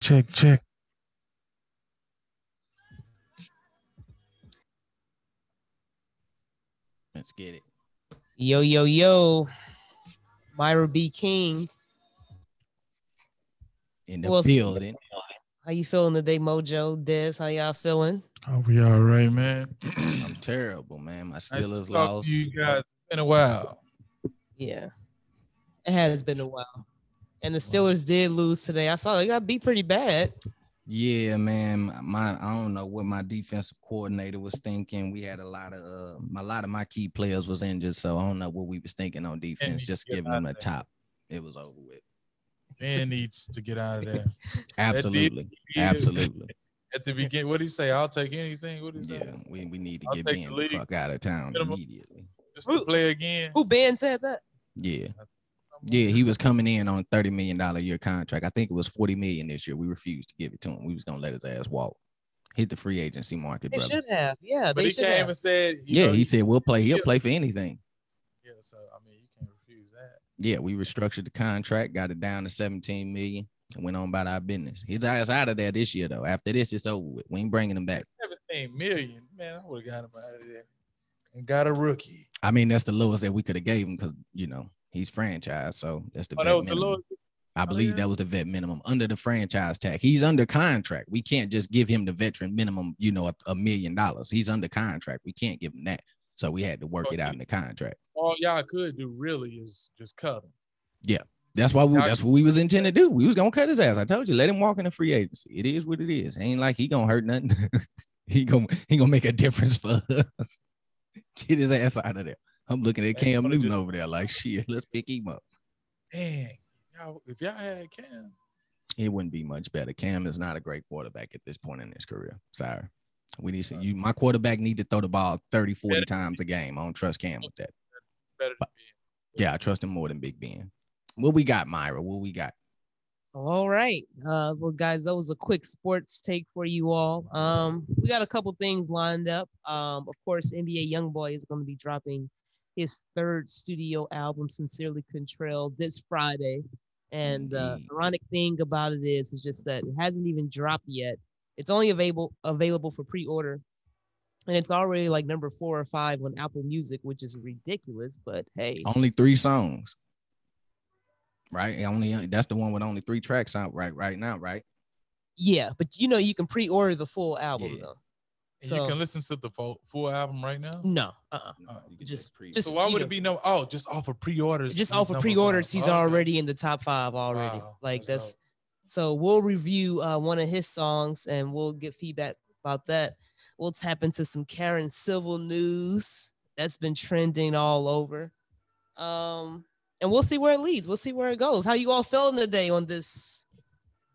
check, check. Let's get it. Yo, yo, yo. Myra B. King. In the Well, building. How you feeling today, Mojo? Des, how y'all feeling? Oh, I'll be all right, man. I'm terrible, man. My Nice Steelers to talk to lost. You guys. It's been a while. Yeah. It has been a while. And the Steelers did lose today. I saw they got beat pretty bad. Yeah, man. My I don't know what my defensive coordinator was thinking. We had a lot of uh, a lot of my key players was injured, so I don't know what we was thinking on defense. Just giving them a of there. top. It was over with. Man needs to get out of there. Absolutely, absolutely. At the beginning, what did he say? I'll take anything. What did he Yeah, we, we need to I'll get take Ben the the fuck out of town Minimum. immediately. Just to play again. Who Ben said that? Yeah, yeah. He was coming in on thirty million dollar year contract. I think it was forty million this year. We refused to give it to him. We was gonna let his ass walk. Hit the free agency market, They brother. should have. Yeah, But he came have. and said, Yeah, know, he said we'll play. He'll Yeah. play for anything. Yeah, so I mean, you can't refuse that. Yeah, we restructured the contract, got it down to 17 million, and went on about our business. His ass out of there this year though. After this, it's over with. We ain't bringing him back. 17 million. Man, I would have got him out of there and got a rookie. I mean, that's the lowest that we could have gave him because you know he's franchise, so that's the. Oh, vet that was the minimum. lowest. I oh, believe yeah? that was the vet minimum under the franchise tag. He's under contract. We can't just give him the veteran minimum. You know, a, a million dollars. He's under contract. We can't give him that. So we had to work Oh, it out in the contract. All y'all could do really is just cut him. Yeah. That's why we. That's what we was intended to do. We was gonna cut his ass. I told you, let him walk in the free agency. It is what it is. Ain't like he gonna hurt nothing. he gonna he gonna make a difference for us. Get his ass out of there. I'm looking at Cam wanna Newton just- over there like shit. Let's pick him up. Dang. Y'all, if y'all had Cam, It wouldn't be much better. Cam is not a great quarterback at this point in his career. Sorry. We need to you. My quarterback need to throw the ball 30, 40 Better- times a game. I don't trust Cam with that. better than But- Yeah, I trust him more than Big Ben. What we got, Myra? What we got? All right. Uh, well, guys, that was a quick sports take for you all. Um, we got a couple things lined up. Um, of course, NBA YoungBoy is going to be dropping his third studio album, Sincerely Kentrell, this Friday. And uh, the Indeed. ironic thing about it is, is just that it hasn't even dropped yet. It's only available available for pre-order, and it's already like number four or five on Apple Music, which is ridiculous. But hey, Only three songs. Right? Only uh, that's the one with only three tracks out right right now, right? yeah. But you know, you can pre-order the full album Yeah. though. And So- you can listen to the full, full album right now. No, uh-uh. Uh, You can just- pre- just- So why would either. it be no? Oh, just off of pre-orders. just he's off of pre-orders, five. he's Okay. already in the top five already. Wow, like that's that's so we'll review uh, one of his songs and we'll get feedback about that. We'll tap into some Karen Civil news that's been trending all over. Um, and we'll see where it leads. We'll see where it goes. How you all feeling today on this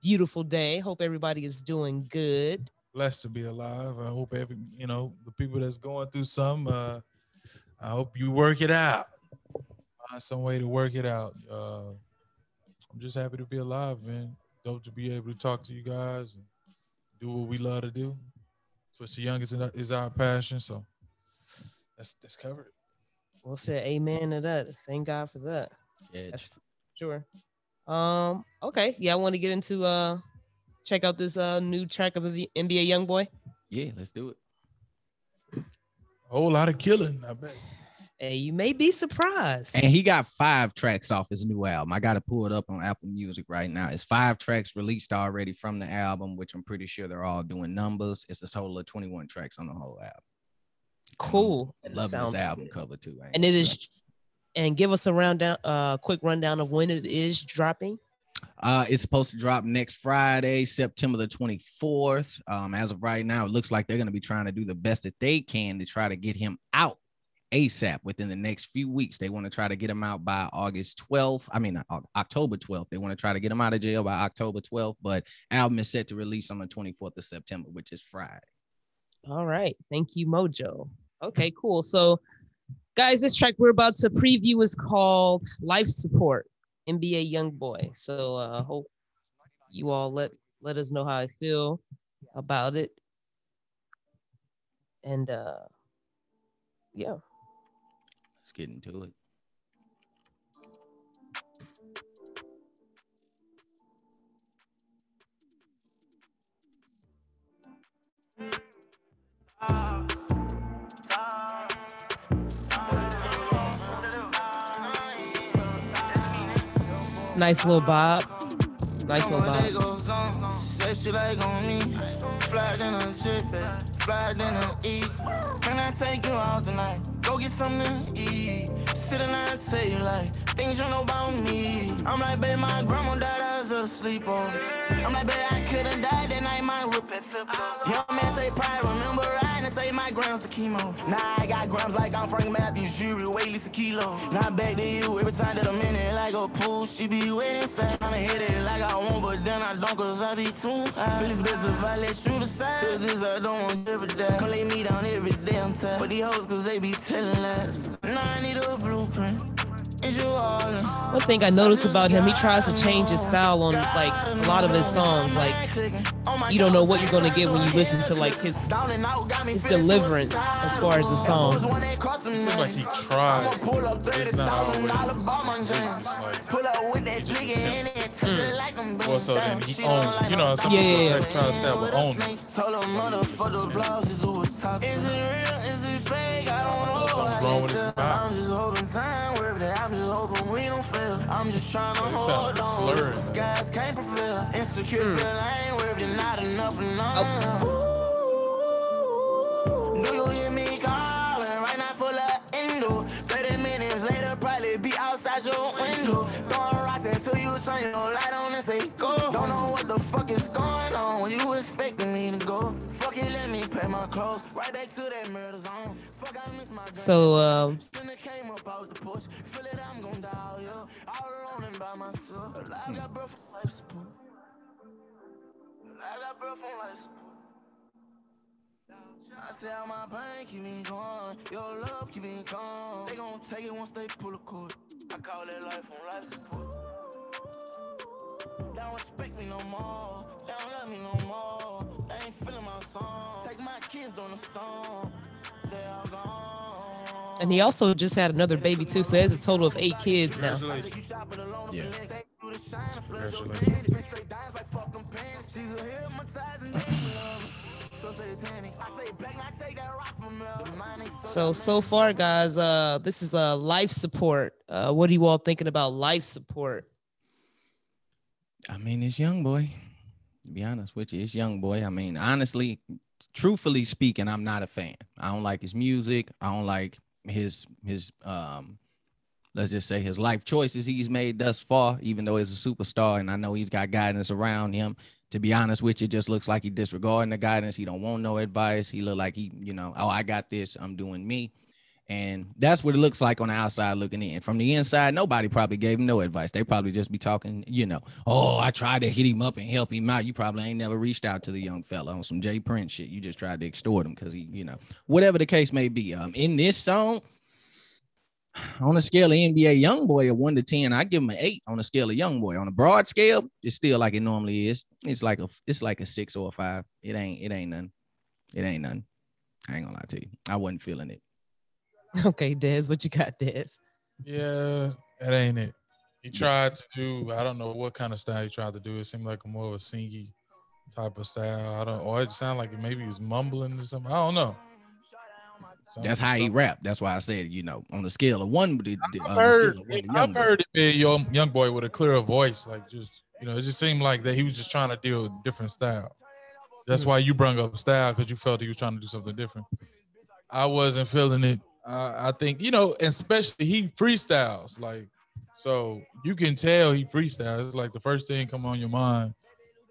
beautiful day? Hope everybody is doing good. Blessed to be alive. I hope every you know the people that's going through some. Uh, I hope you work it out. Find some way to work it out. Uh, I'm just happy to be alive, man. Dope to be able to talk to you guys and do what we love to do. Especially the youngest is our passion, so that's that's covered. We'll say amen to that. Thank God for that. Yeah, That's sure. Um, okay. Yeah, I want to get into uh check out this uh new track of the NBA Young Boy. yeah, let's do it. A whole lot of killing, I bet. Hey, you may be surprised. And he got five tracks off his new album. I got to pull it up on Apple Music right now. It's five tracks released already from the album, which I'm pretty sure they're all doing numbers. It's a total of 21 tracks on the whole album. Cool. And it Love this album good. cover too. And it is. gonna is- lie. And give us a rundown, uh quick rundown of when it is dropping. Uh, it's supposed to drop next Friday, September the 24th. Um, as of right now, it looks like they're going to be trying to do the best that they can to try to get him out ASAP within the next few weeks. They want to try to get him out by August 12th. I mean, October 12th. They want to try to get him out of jail by October 12th, but album is set to release on the 24th of September, which is Friday. All right. Thank you, Mojo. Okay, cool. So, guys, this track we're about to preview is called Life Support, NBA Young Boy. So, uh, hope you all let let us know how I feel about it. And uh yeah. Let's get into it. Nice little bob. Nice little bob. Say. Can I take you out tonight? Go get something to eat. Sit and I you like things you know about me. I'm like, babe, my grandma died, I. I'm like, babe, I my rip it Young man take pride, remember riding and take my grams to chemo. Now I got grams like I'm Frank Matthews, jury, weigh at least a kilo. Now back to you, every time that I'm in it like a pool, she be waiting, saying I'ma hit it like I want, but then I don't cause I be too high. Feel it's best if I let you decide. Cause this I don't want every day. Come lay me down every day, I'm tired. But these hoes cause they be telling lies. Now I need a blueprint. One thing I noticed about him, he tries to change his style on like a lot of his songs. Like you don't know what you're gonna get when you listen to like his his deliverance as far as the song. It seems like he tries. It's not always. It's like he just attempts. Well, so then he owns. it. You know, some Yeah, people yeah, try- try to stab with own it. Told a motherfucker blouse is who was talking. Is it real? Is it fake? I don't know. Something's can't his. I'm just hoping time where day. I'm just hoping we don't fail. I'm just trying to hold on. The skies can't fulfill. Insecure feel I ain't worth it. Not enough none. Ooh, Do you hear me calling? Right now full of endo. 30 minutes later, probably be outside your window. Throwing rocks until you turn your light on and say go. Don't know what the fuck is going on when you expecting me to go. Fuck it, let me pay my clothes. Right back to that murder zone. Fuck, I miss my So um, Shouldn't came up out the porch. Feel it, I'm gon' die, yo. All alone and by myself. I got breath from life support. I got breath from life support. I say how my pain keep me going. Your love keep me calm. They gon' take it once they pull a cord. I call it life on life support. They don't respect me no more. They don't love me no more. They ain't feeling my song. Take my kids on the storm. They all gone. and he also just had another baby too. So there's a total of eight kids now. Yeah. Congratulations. So so far, guys, uh, this is a uh, life support. Uh, what are you all thinking about life support? I mean, it's young boy. To be honest with you, it's young boy. I mean, honestly, truthfully speaking, I'm not a fan. I don't like his music. I don't like his his um let's just say his life choices he's made thus far, even though he's a superstar and I know he's got guidance around him. To be honest with you, it just looks like he disregarding the guidance. He don't want no advice. He look like he, you know, oh, I got this. I'm doing me. And that's what it looks like on the outside looking in. From the inside, nobody probably gave him no advice. They probably just be talking, you know, oh, I tried to hit him up and help him out. You probably ain't never reached out to the young fella on some Jay Prince shit. You just tried to extort him because he, you know, whatever the case may be. Um, in this song, on a scale of NBA young boy of one to ten, I give him an eight on a scale of young boy. On a broad scale, it's still like it normally is. It's like a it's like a six or a five. It ain't it ain't none. It ain't none. I ain't gonna lie to you. I wasn't feeling it. Okay, Dez, what you got, Dez? Yeah, that ain't it. He tried to do, I don't know what kind of style he tried to do. It seemed like a more of a singy type of style. I don't, or it sounded like maybe he was mumbling or something. I don't know. Something- That's how he something- rap. That's why I said, you know, on the scale of one, the, the, I've the heard, scale of one I've heard it be a young, young boy with a clearer voice. Like just, you know, it just seemed like that he was just trying to deal with different style. That's why you brought up style because you felt he was trying to do something different. I wasn't feeling it. Uh, I think you know, especially he freestyles like, so you can tell he freestyles. It's like the first thing come on your mind.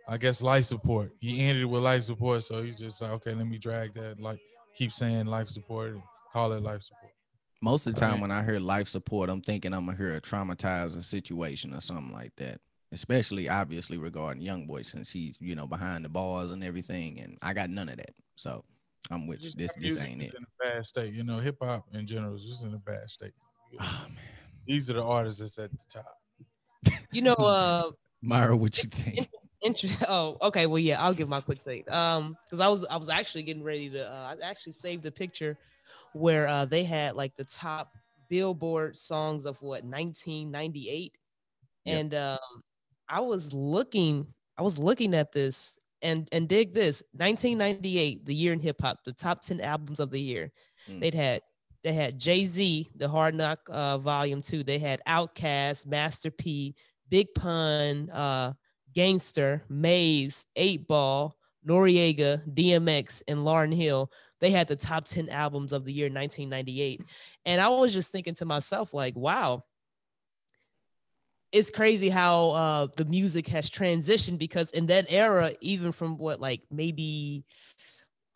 I guess life support. He ended with life support, so he's just like, okay, let me drag that. Like, keep saying life support and call it life support. Most of the time Right. when I hear life support, I'm thinking I'm gonna hear a traumatizing situation or something like that. Especially obviously regarding young boy since he's, you know, behind the bars and everything. And I got none of that. So I'm with you. Just This this ain't it. In a bad state, you know. Hip hop in general is just in a bad state. Oh man. These are the artists that's at the top. You know, uh, Myra, what you think? Inter- oh, okay. Well, yeah, I'll give my quick take. Um, because I was I was actually getting ready to. Uh, I actually saved the picture where uh they had like the top Billboard songs of what 1998, Yep. and um, I was looking, I was looking at this and and dig this 1998, the year in hip hop, the top 10 albums of the year. Mm. They'd had they had Jay Z, the Hard Knock uh, Volume Two. They had Outkast, Master P, Big Pun, uh, Gangster, Mase, Eight Ball, Noreaga, DMX, and Lauryn Hill. They had the top 10 albums of the year 1998. And I was just thinking to myself, like, wow, it's crazy how uh, the music has transitioned because in that era, even from what, like maybe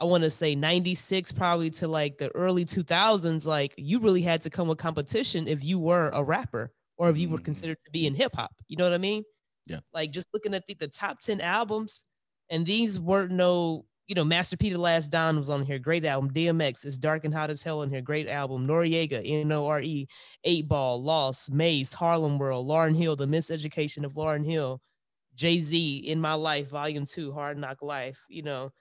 I want to say 96 probably to like the early 2000s, like you really had to come with competition if you were a rapper or if you were Mhm. considered to be in hip hop. You know what I mean? Yeah. Like just looking at the, the top 10 albums, and these weren't no, you know, Master P the Last Don was on here. Great album. DMX is Dark and Hot as Hell in here. Great album. Noreaga, N O R E, Eight Ball, Lost, Mase, Harlem World, Lauryn Hill, The Miseducation of Lauryn Hill, Jay Z, In My Life, Volume Two, Hard Knock Life, you know,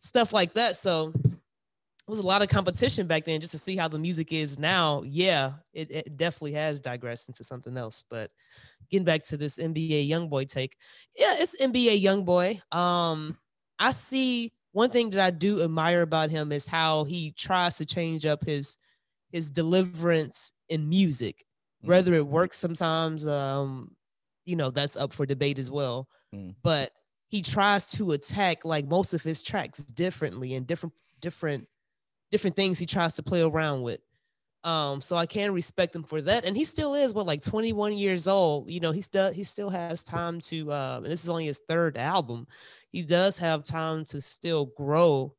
stuff like that. So it was a lot of competition back then just to see how the music is now. Yeah, it, it definitely has digressed into something else. But getting back to this NBA Youngboy take, yeah, it's NBA Youngboy. Um, I see one thing that I do admire about him is how he tries to change up his his deliverance in music. Whether it works sometimes, um, you know, that's up for debate as well. Mm. But he tries to attack like most of his tracks differently and different different different things he tries to play around with. Um, so I can respect him for that. And he still is what like 21 years old. You know, he still he still has time to uh and this is only his third album. He does have time to still grow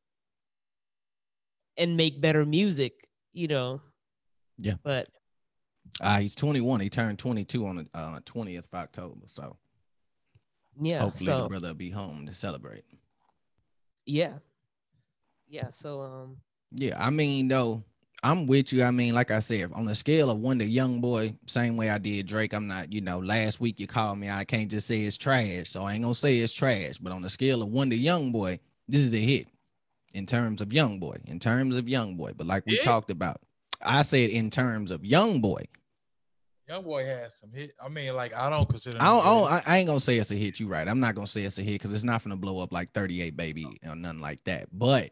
and make better music, you know. Yeah. But Uh, he's 21. He turned 22 on the uh, 20th of October. So yeah, hopefully so the brother will be home to celebrate. yeah. Yeah, so um Yeah, I mean though, I'm with you. I mean, like I said, on the scale of one to young boy, same way I did Drake. I'm not, you know, last week you called me. I can't just say it's trash. So I ain't gonna say it's trash. But on the scale of one to young boy, this is a hit in terms of young boy. In terms of young boy. But like we Yeah. talked about, I said in terms of young boy. Young boy has some hit. I mean, like I don't consider. I, don't, I, don't- I I ain't gonna say it's a hit. You right. I'm not gonna say it's a hit because it's not gonna blow up like 38 baby or nothing like that. But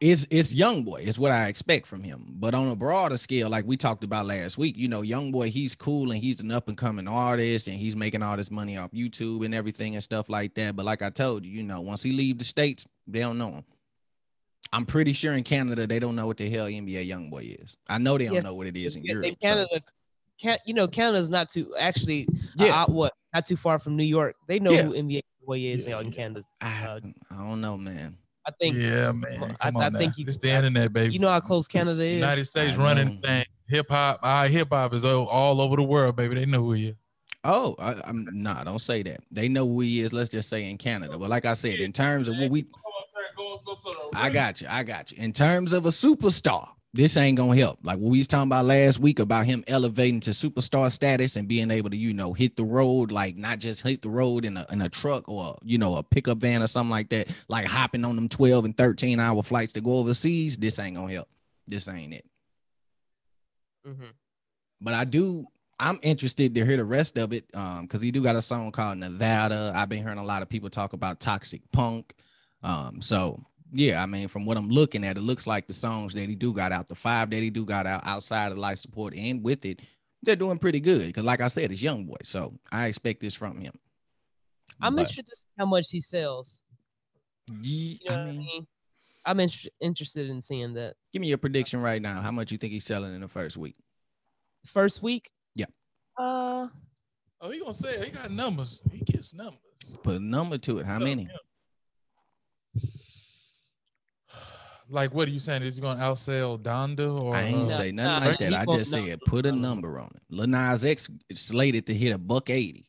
it's it's young boy. It's what I expect from him. But on a broader scale, like we talked about last week, you know, young boy, he's cool and he's an up and coming artist and he's making all this money off YouTube and everything and stuff like that. But like I told you, you know, once he leave the states, they don't know him. I'm pretty sure in Canada they don't know what the hell NBA young boy is. I know they don't Yeah. know what it is in Yeah, Europe. in so- Canada, can you know Canada's not too actually Yeah. yeah. what not too far from New York. They know Yeah. who NBA boy is Yeah, in. Canada. I, uh, I don't know, man. I think yeah, man. I- Come I on now. think you- it's the I- internet, baby. you know how close Canada is. United States I running thing. Hip hop, our hip hop is all, all over the world, baby. They know who he is. Oh, I, I'm nah, don't say that. They know who he is. Let's just say in Canada. But like I said, in terms of what we, I got you, I got you. In terms of a superstar, this ain't gonna help. Like what we was talking about last week about him elevating to superstar status and being able to, you know, hit the road, like not just hit the road in a in a truck or you know a pickup van or something like that, like hopping on them 12 and 13 hour flights to go overseas. This ain't gonna help. This ain't it. Mm-hmm. but I do. I'm interested to hear the rest of it um because he do got a song called Nevada. I've been hearing a lot of people talk about Toxic Punk. Um, so yeah, I mean, from what I'm looking at, it looks like the songs that he do got out, the five that he do got out outside of life support and with it, they're doing pretty good. Because like I said, it's young boy, so I expect this from him. I'm But, interested to see how much he sells. ye- You know I what I mean, mean? I'm inter- interested in seeing that. give me your prediction right now. How much you think he's selling in the first week? First week. Yeah. Uh, Oh, he gonna say it. He got numbers. He gets numbers. Put a number to it. How many? Like, what are you saying? Is he gonna outsell Donda or? I ain't uh, say nothing nah, like that. I just nah, said put a nah, nah. number on it. Lil Nas X is slated to hit a buck 80.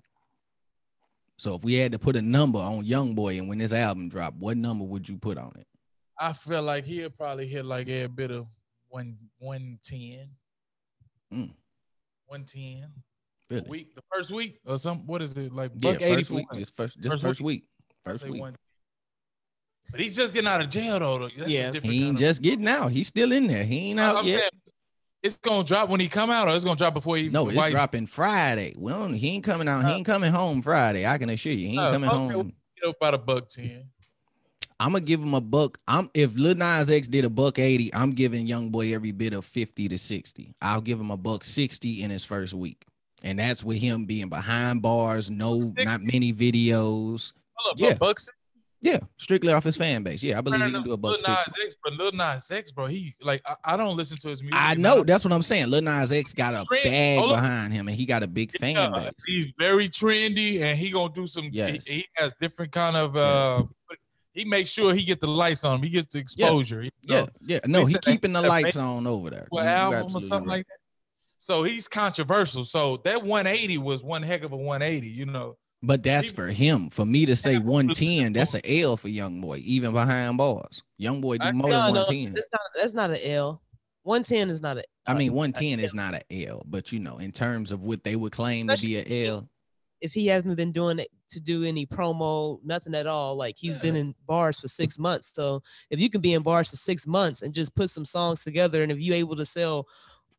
So if we had to put a number on Young Boy and when this album dropped, what number would you put on it? I feel like he'll probably hit like a bit of one one ten. Mm. One ten. Really? Week the first week or some what is it like Yeah, buck eighty first for week, just first, just First first, week? week. First week. one. But he's just getting out of jail though. That's a Yeah. different He ain't just getting out. He's still in there. He ain't out I'm yet. saying it's gonna drop when he come out, or it's gonna drop before he. No, it's he's- dropping Friday. Well, he ain't coming out. He ain't coming home Friday. I can assure you, he ain't Oh, coming okay, home. well, you know, about a buck ten. I'm gonna give him a buck. I'm if Lil Nas X did a buck 80, I'm giving Young Boy every bit of 50 to 60. I'll give him a buck 60 in his first week. And that's with him being behind bars, no, not many videos. Hold up, Yeah. yeah. Bucks. Yeah, strictly off his fan base. Yeah, I believe he can do a buck Lil Nas X, but Lil Nas X, bro, he like I, I don't listen to his music. I know that's what I'm saying. Lil Nas X got a Trend- bag behind him, and he got a big fan base. he's very trendy, and he gonna do some. Yes. He, he has different kind of. uh He makes sure he get the lights on. him. He gets the exposure. You Yeah, know, yeah. No, they he keeping the lights on over there. what You- you album or something right. like that. So he's controversial. So that 180 was one heck of a 180. You know. But that's for him. For me to say 110, that's an L for young boy, even behind bars. Young boy do more No, than no, 110. that's not that's not an L. 110 is not a I mean, 110 is not an L, but you know, in terms of what they would claim to be a L, if he hasn't been doing it to do any promo, nothing at all. Like he's been in bars for six months. So if you can be in bars for six months and just put some songs together, and if you're able to sell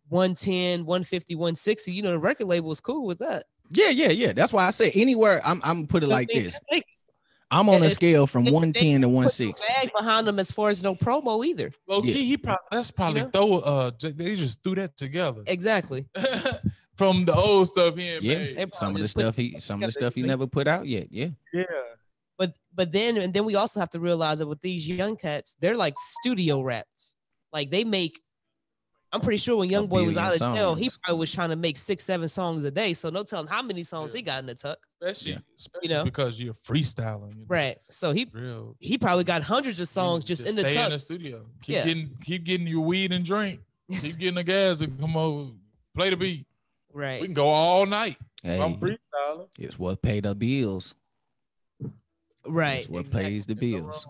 110, 150, 160, you know, the record label is cool with that. Yeah, yeah, yeah. That's why I say anywhere. I'm I'm put it like this. I'm on a scale from they- they 110 to put no 160. bag behind them as far as no promo either. Low Yeah. key, he probably that's probably know? throw. Uh, they just threw that together Exactly. from the old stuff he had Yeah, some of the stuff he some of the stuff he never put out yet. Yeah. Yeah. But but then and then we also have to realize that with these young cats, they're like studio rats. Like they make. I'm pretty sure when Young Boy was out of billion jail, he probably was trying to make six, seven songs a day. So no telling how many songs he got in the tuck. Especially, Yeah. especially know? because you're freestyling. You know? Right. So he Real. he probably got hundreds of songs You just, in the stay tuck. in the studio. Keep Yeah. getting keep getting your weed and drink. Keep getting the gas and come over, play the beat. Right. We can go all night. Hey, I'm freestyling. it's what pay the bills. Right. It's what exactly. pays the Ain't no bills.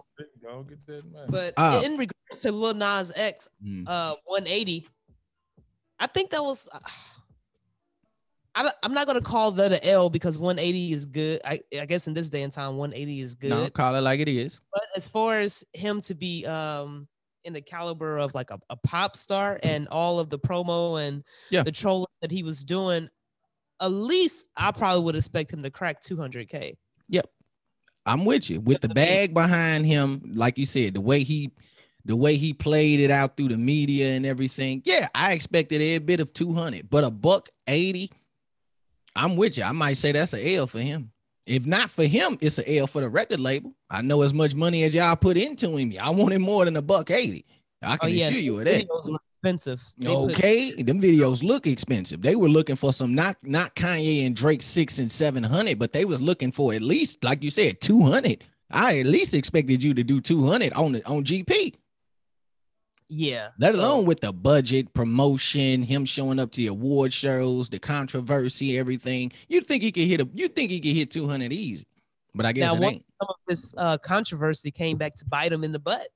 Wrong with. Go get that money. But Ah. in regards to Lil Nas X, Mm. uh, 180, I think that was. I, I'm not gonna call that an L because 180 is good. I, I guess in this day and time, 180 is good. No, call it like it is. But as far as him to be um in the caliber of like a, a pop star and all of the promo and Yeah. the trolling that he was doing, at least I probably would expect him to crack 200k. I'm with you. With the bag behind him, like you said, the way he the way he played it out through the media and everything. Yeah, I expected a bit of 200, but a buck 80. I'm with you. I might say that's an L for him. If not for him, it's an L for the record label. I know as much money as y'all put into him. I wanted more than a buck 80. I Oh can yeah, assure you of that. Expensive. They put- Okay, them videos look expensive. They were looking for some not not Kanye and Drake six and seven hundred, but they was looking for at least, like you said, two hundred. I at least expected you to do two hundred on the on GP. yeah. Let so- alone with the budget, promotion, him showing up to the award shows, the controversy, everything. You think he could hit a? You think he could hit two hundred easy? But I guess Now, it ain't. some of this uh, controversy came back to bite him in the butt.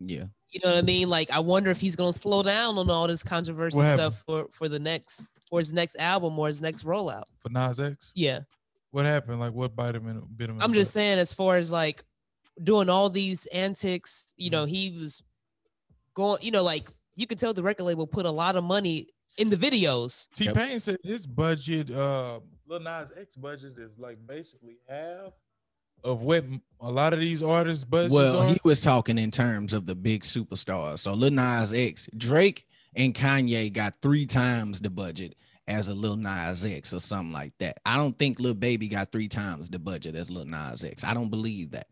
Yeah, You know what I mean? Like, I wonder if he's gonna slow down on all this controversy What happened? stuff for for the next for his next album or his next rollout. For Nas X, Yeah, what happened? Like what bite him in? Bit him in I'm the just butt? saying, as far as like doing all these antics, you Mm-hmm. know, he was going. You know, like you could tell the record label put a lot of money in the videos. T Yep. Pain said his budget, uh, Lil Nas X budget is like basically half of what a lot of these artists' budgets Well, are. he was talking in terms of the big superstars. So Lil Nas X, Drake and Kanye got three times the budget as a Lil Nas X or something like that. I don't think Lil Baby got three times the budget as Lil Nas X. I don't believe that.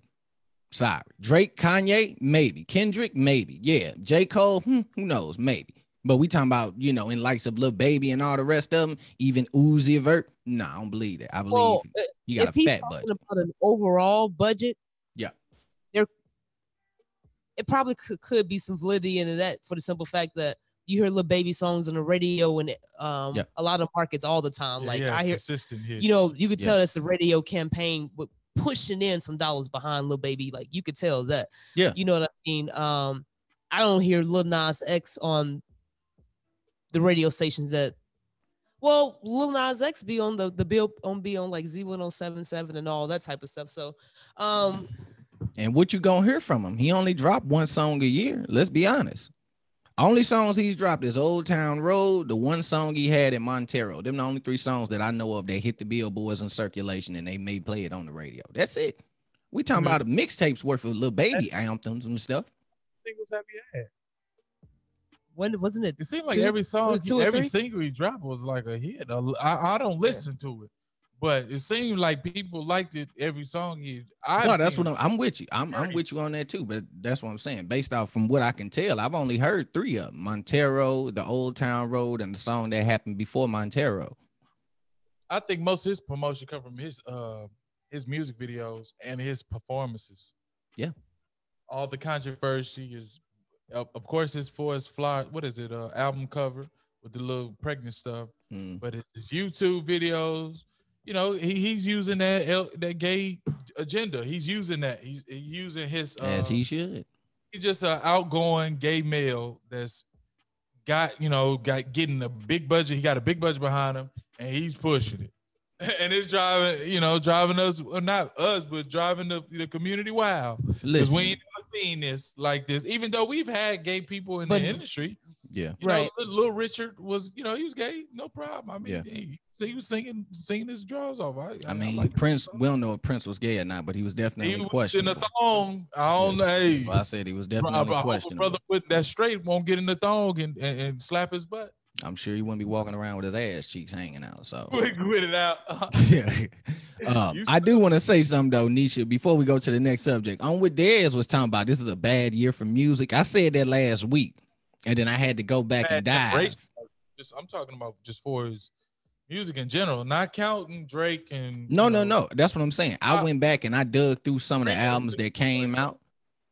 Sorry. Drake, Kanye, maybe. Kendrick, maybe. Yeah. J. Cole, hmm, who knows? Maybe. But we talking about, you know, in likes of Lil Baby and all the rest of them, even Uzi Vert. No, I don't believe that. I believe Well, he got if a he's fat talking budget. about an overall budget, Yeah. there it probably could, could be some validity in that for the simple fact that you hear Lil Baby songs on the radio and um Yeah. a lot of markets all the time. Yeah, like yeah, I hear, consistent hits. you know, you could Yeah. tell that's the radio campaign with pushing in some dollars behind Lil Baby. Like you could tell that. Yeah. you know what I mean. Um, I don't hear Lil Nas X on the radio stations that. Well, Lil Nas X be on the the bill on be on like Z1077 and all that type of stuff. So, um, And what you gonna hear from him? He only dropped one song a year. Let's be honest. Only songs he's dropped is Old Town Road, the one song he had in Montero. Them the only three songs that I know of that hit the billboards in circulation and they may play it on the radio. That's it. We talking Mhm. about a mixtapes worth of Lil Baby anthems and stuff. singles have you had? When wasn't it? It seemed like Two- every song, was it two or every three? single he dropped was like a hit. I, I don't listen to it, but it seemed like people liked it every song he. I no, that's what I'm, I'm with you. I'm, I'm with you on that too. But that's what I'm saying. Based off from what I can tell, I've only heard three of them: Montero, the Old Town Road, and the song that happened before Montero. I think most of his promotion come from his uh his music videos and his performances. Yeah. All the controversy is, of course, his for his fly. What is it? Uh, album cover with the little pregnant stuff. Mm. But it's his YouTube videos. You know, he, he's using that L, that gay agenda. He's using that. He's, he's using his. Uh, As he should. he's just an outgoing gay male that's got you know got getting a big budget. He got a big budget behind him, and he's pushing it. And it's driving, you know, driving us, well, not us, but driving the, the community wild. Because Listen, we ain't never seen this like this. Even though we've had gay people in But- the industry, yeah. you Right. know, little, little Richard was, you know, he was gay, no problem. I mean, Yeah. he, he was singing, singing his draws off. I, I mean, like. Prince. We don't know if Prince was gay or not, but he was definitely he was in a thong. I don't know. Well, I said he was bro, definitely I hope a questionable. brother with that straight won't get in the thong and, and, and slap his butt. I'm sure he wouldn't be walking around with his ass cheeks hanging out. So with it out. yeah. Um, I do want to say something though, Nisha, before we go to the next subject. On what Dez was talking about, this is a bad year for music. I said that last week, and then I had to go back and Bad. Drake, Just, I'm talking about just for his music in general, not counting Drake and No, no, know, no. That's what I'm saying. I went back and I dug through some of the Drake had a albums that came out.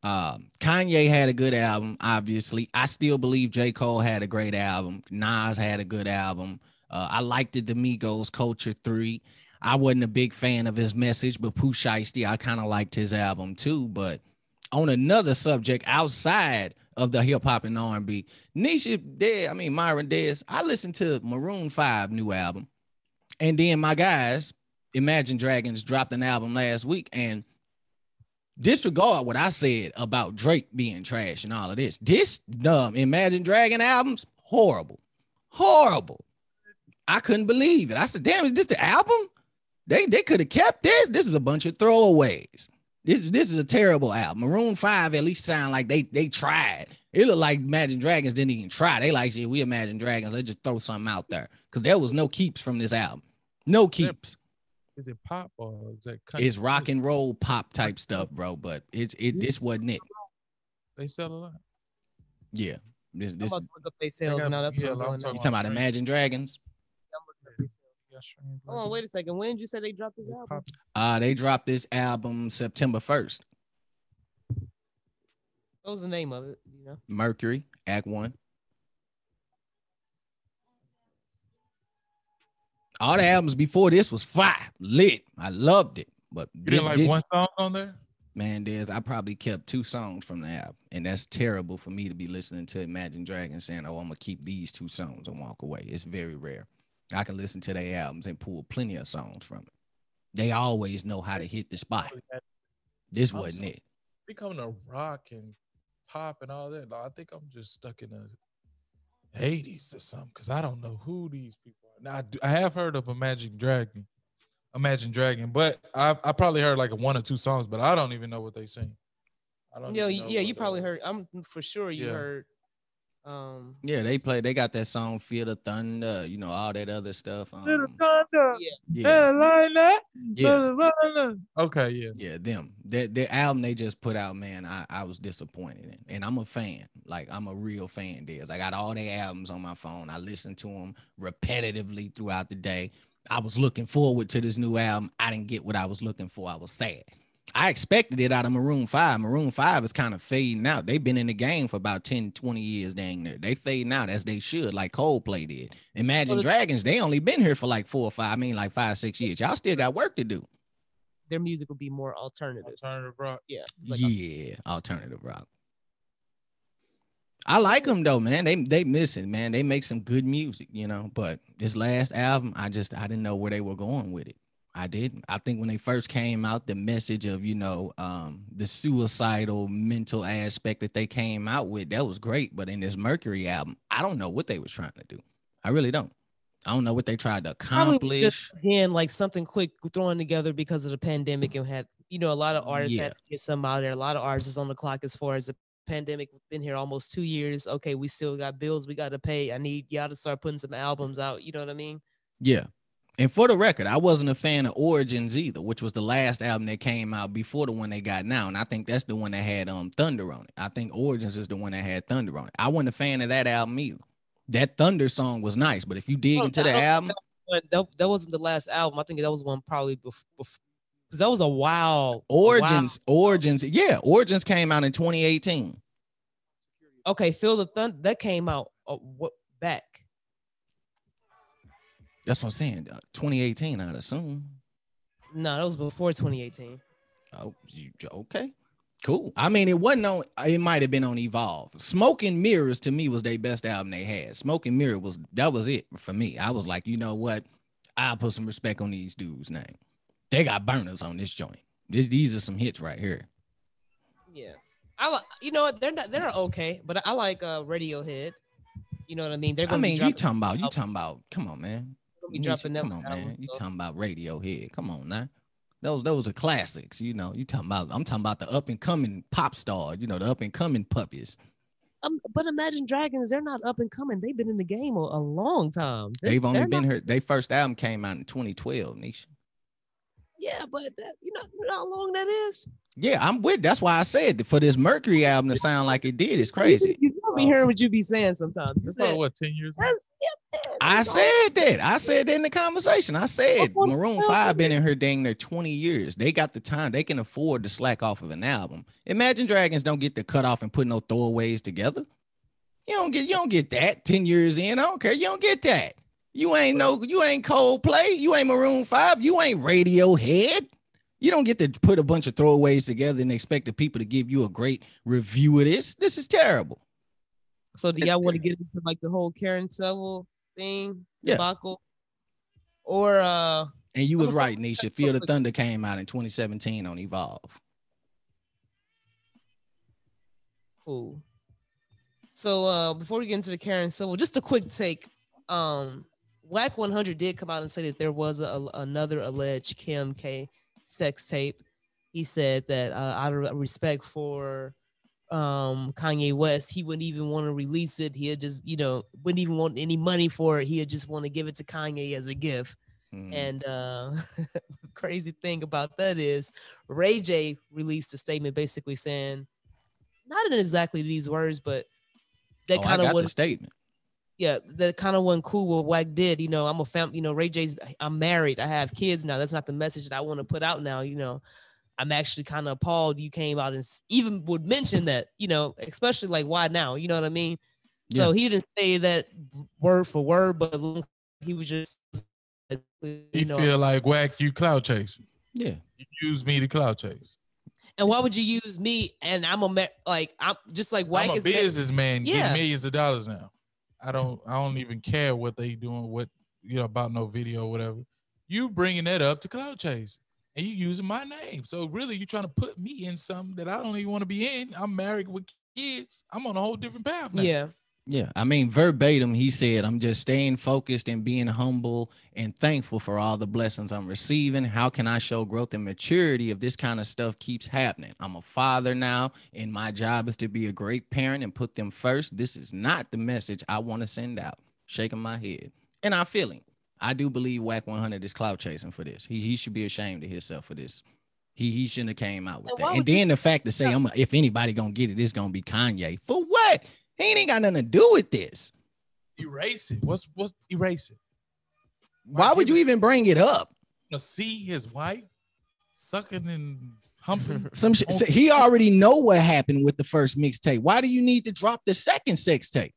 Um, Kanye had a good album, obviously. I still believe J. Cole had a great album. Nas had a good album. Uh, I liked the Migos Culture 3. I wasn't a big fan of his message, but Pooh Shiesty, I kind of liked his album too. But on another subject outside of the hip hop and R&B, Nisha Dead, I mean Myron Dez, I listened to Maroon 5 new album. And then my guys, Imagine Dragons dropped an album last week and disregard what I said about Drake being trash and all of this. This dumb Imagine Dragon albums horrible, horrible. I couldn't believe it. I said, "Damn, is this the album? They they could have kept this. This was a bunch of throwaways. This this is a terrible album. Maroon Five at least sound like they they tried. It looked like Imagine Dragons didn't even try. They like, yeah, we Imagine Dragons. Let's just throw something out there because there was no keeps from this album. No keeps. Is it pop or is that country? It's rock and roll pop type stuff, bro. But it's it this wasn't it. They sell a lot. Yeah. This I'm this about to look up their sales now. That's yeah, what I'm I'm doing. now. talking you talking about Imagine Dragons? I'm looking up their sales. Yeah, strange Hold on, wait a second. When did you say they dropped this album? Pop- Uh they dropped this album September 1st. What was the name of it? You know, Mercury, Act One. All the albums before this was fire, lit. I loved it. But You this, didn't like this- one song on there? man, there's I probably kept two songs from the album, and that's terrible for me to be listening to Imagine Dragons saying, "Oh, I'm gonna keep these two songs and walk away." It's very rare. I can listen to their albums and pull plenty of songs from it. They always know how to hit the spot. This wasn't so- it. Becoming a rock and pop and all that. I think I'm just stuck in the 80s or something because I don't know who these people I, do, I have heard of a Magic Dragon, Imagine Dragon, but I I probably heard like one or two songs, but I don't even know what they sing. I don't. yeah, you- know yeah. You probably heard. I'm for sure you yeah. heard. Um, Yeah, they play. They got that song "Feel the Thunder," you know, all that other stuff. Um, Thunder, yeah, like yeah, Okay, yeah. yeah. Them. That the album they just put out, man. I, I was disappointed in, and I'm a fan. Like I'm a real fan. Des. I got all their albums on my phone. I listen to them repetitively throughout the day. I was looking forward to this new album. I didn't get what I was looking for. I was sad. I expected it out of Maroon 5. Maroon 5 is kind of fading out. They've been in the game for about 10, 20 years, dang near. They fading out as they should, like Coldplay did. Imagine Well, Dragons, they only been here for like four or five, I mean, like five, six years. Y'all still got work to do. their music will be more alternative. Alternative rock. Yeah, like yeah, alternative rock. I like them though, man. They they miss it, man. They make some good music, you know. But this last album, I just I didn't know where they were going with it. I didn't. I think when they first came out, the message of you know um, the suicidal mental aspect that they came out with that was great. But in this Mercury album, I don't know what they was trying to do. I really don't. I don't know what they tried to accomplish. just, again like something quick thrown together because of the pandemic and had you know a lot of artists Yeah. had to get some out there. A lot of artists is on the clock as far as the pandemic been here almost two years. Okay, we still got bills we got to pay. I need y'all to start putting some albums out. You know what I mean? Yeah. And for the record, I wasn't a fan of Origins either, which was the last album that came out before the one they got now. And I think that's the one that had um Thunder on it. I think Origins is the one that had Thunder on it. I wasn't a fan of that album either. That Thunder song was nice, but if you dig Oh, into the album, that, that wasn't the last album. I think that was one probably before because that was a while. a Origins, Origins, yeah, Origins came out in 2018. Okay, Feel the Thunder that came out uh, what back. That's what I'm saying. uh, 2018, I'd assume. No, that was before 2018. Oh, you, okay. Cool. I mean, it wasn't on, it might have been on Evolve. Smoke and Mirrors to me was their best album they had. Smoke and Mirror was that was it for me. I was like, you know what? I'll put some respect on these dudes' name. They got burners on this joint. This, these are some hits right here. Yeah, I like. You know what? They're not. They're okay, but I like uh Radiohead. You know what I mean? They're I mean, you talking about, you talking about, come on, man. Gonna dropping them. come on, man. You so. talking about radio Radiohead. Come on now. Those those are classics, you know. You talking about I'm talking about the up and coming pop star, you know, the up and coming puppies. Um, but Imagine Dragons, they're not up and coming. They've been in the game a, a long time. This- They've only been not- here. Their first album came out in 2012, Nisha. Yeah, but that, you know you know how long that is. Yeah, I'm with. That's why I said for this Mercury album to sound like it did is crazy. You, you be oh. hearing what you be saying sometimes. You It's said, about what ten years. that's, yeah, I said that. I said that in the conversation. I said Oh, Maroon Five been in here dang near 20 years. They got the time. They can afford to slack off of an album. Imagine Dragons don't get the cut off and put no throwaways together. You don't get. You don't get that 10 years in. I don't care. You don't get that. You ain't no. You ain't Coldplay. You ain't Maroon Five. You ain't Radiohead. You don't get to put a bunch of throwaways together and expect the people to give you a great review of this. This is terrible. So do y'all want to get into like the whole Karen Civil thing, Yeah. debacle, or uh? And you was right, Nisha. Feel the Thunder came out in 2017 on Evolve. Cool. So uh before we get into the Karen Civil, just a quick take. Um Wack 100 did come out and say that there was a- another alleged Kim K sex tape. He said that uh, out of respect for um Kanye West, he wouldn't even want to release it. He'd just, you know, wouldn't even want any money for it. He'd just want to give it to Kanye as a gift. Mm. And uh crazy thing about that is Ray J released a statement basically saying, not in exactly these words, but that Oh, kind of was statement. yeah, that kind of wasn't cool what Wack did. You know, I'm a fam, you know, Ray J's I'm married, I have kids now. That's not the message that I want to put out now. You know, I'm actually kind of appalled you came out and even would mention that, you know, especially like why now? You know what I mean? So he didn't say that word for word, but he was just you You know, feel like Wack you cloud chase. Yeah. You use me to cloud chase. And why would you use me? And I'm a ma- like I'm just like Wack. I'm a is ma- businessman Yeah. getting millions of dollars now. I don't I don't even care what they doing, what you know about no video or whatever. You bringing that up to cloud chase and you using my name. So really, you're trying to put me in something that I don't even want to be in. I'm married with kids. I'm on a whole different path now. Yeah. Yeah. I mean, verbatim, he said, I'm just staying focused and being humble and thankful for all the blessings I'm receiving. How can I show growth and maturity if this kind of stuff keeps happening? I'm a father now, and my job is to be a great parent and put them first. This is not the message I want to send out. Shaking my head. And I feel him. I do believe Wack 100 is cloud chasing for this. He, he should be ashamed of himself for this. He, he shouldn't have came out with And that. And would you- then the fact to say, I'm if anybody gonna get it, it's gonna be Kanye. For what? He ain't got nothing to do with this. Erase it. What's what's erase it? Why would you even bring it up? To see his wife sucking and humping. Some shit. so he already know what happened with the first mixtape. Why do you need to drop the second sex tape?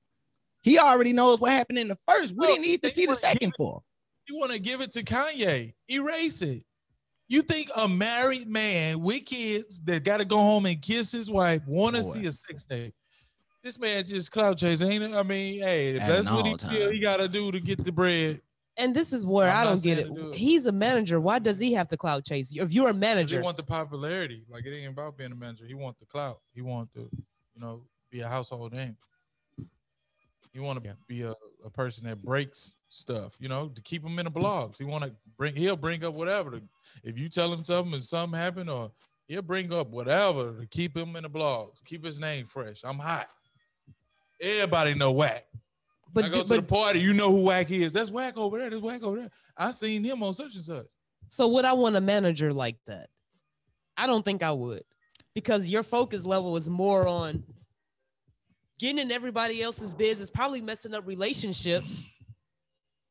He already knows what happened in the first. What do you No, need to see the second it- for? You want to give it to Kanye? Erase it. You think a married man with kids that got to go home and kiss his wife want to see a sex tape? This man just cloud chase, ain't it? I mean, hey, if At that's what he all feel he got to do to get the bread. And this is where I'm I don't get it. do it. He's a manager. Why does he have to cloud chase? If you're a 'cause He manager, want the popularity. Like it ain't about being a manager. He want the clout. He want to, you know, be a household name. He want to Yeah. be a, a person that breaks stuff, you know, to keep him in the blogs. He want to bring. He'll bring up whatever. To, if you tell him something and something happened, or He'll bring up whatever to keep him in the blogs, keep his name fresh. I'm hot. Everybody know Wack. But I go to but the party, you know who Wack is. That's Wack over there. That's Wack over there. I seen him on such and such. so would I want a manager like that? I don't think I would, because your focus level is more on getting in everybody else's business, probably messing up relationships.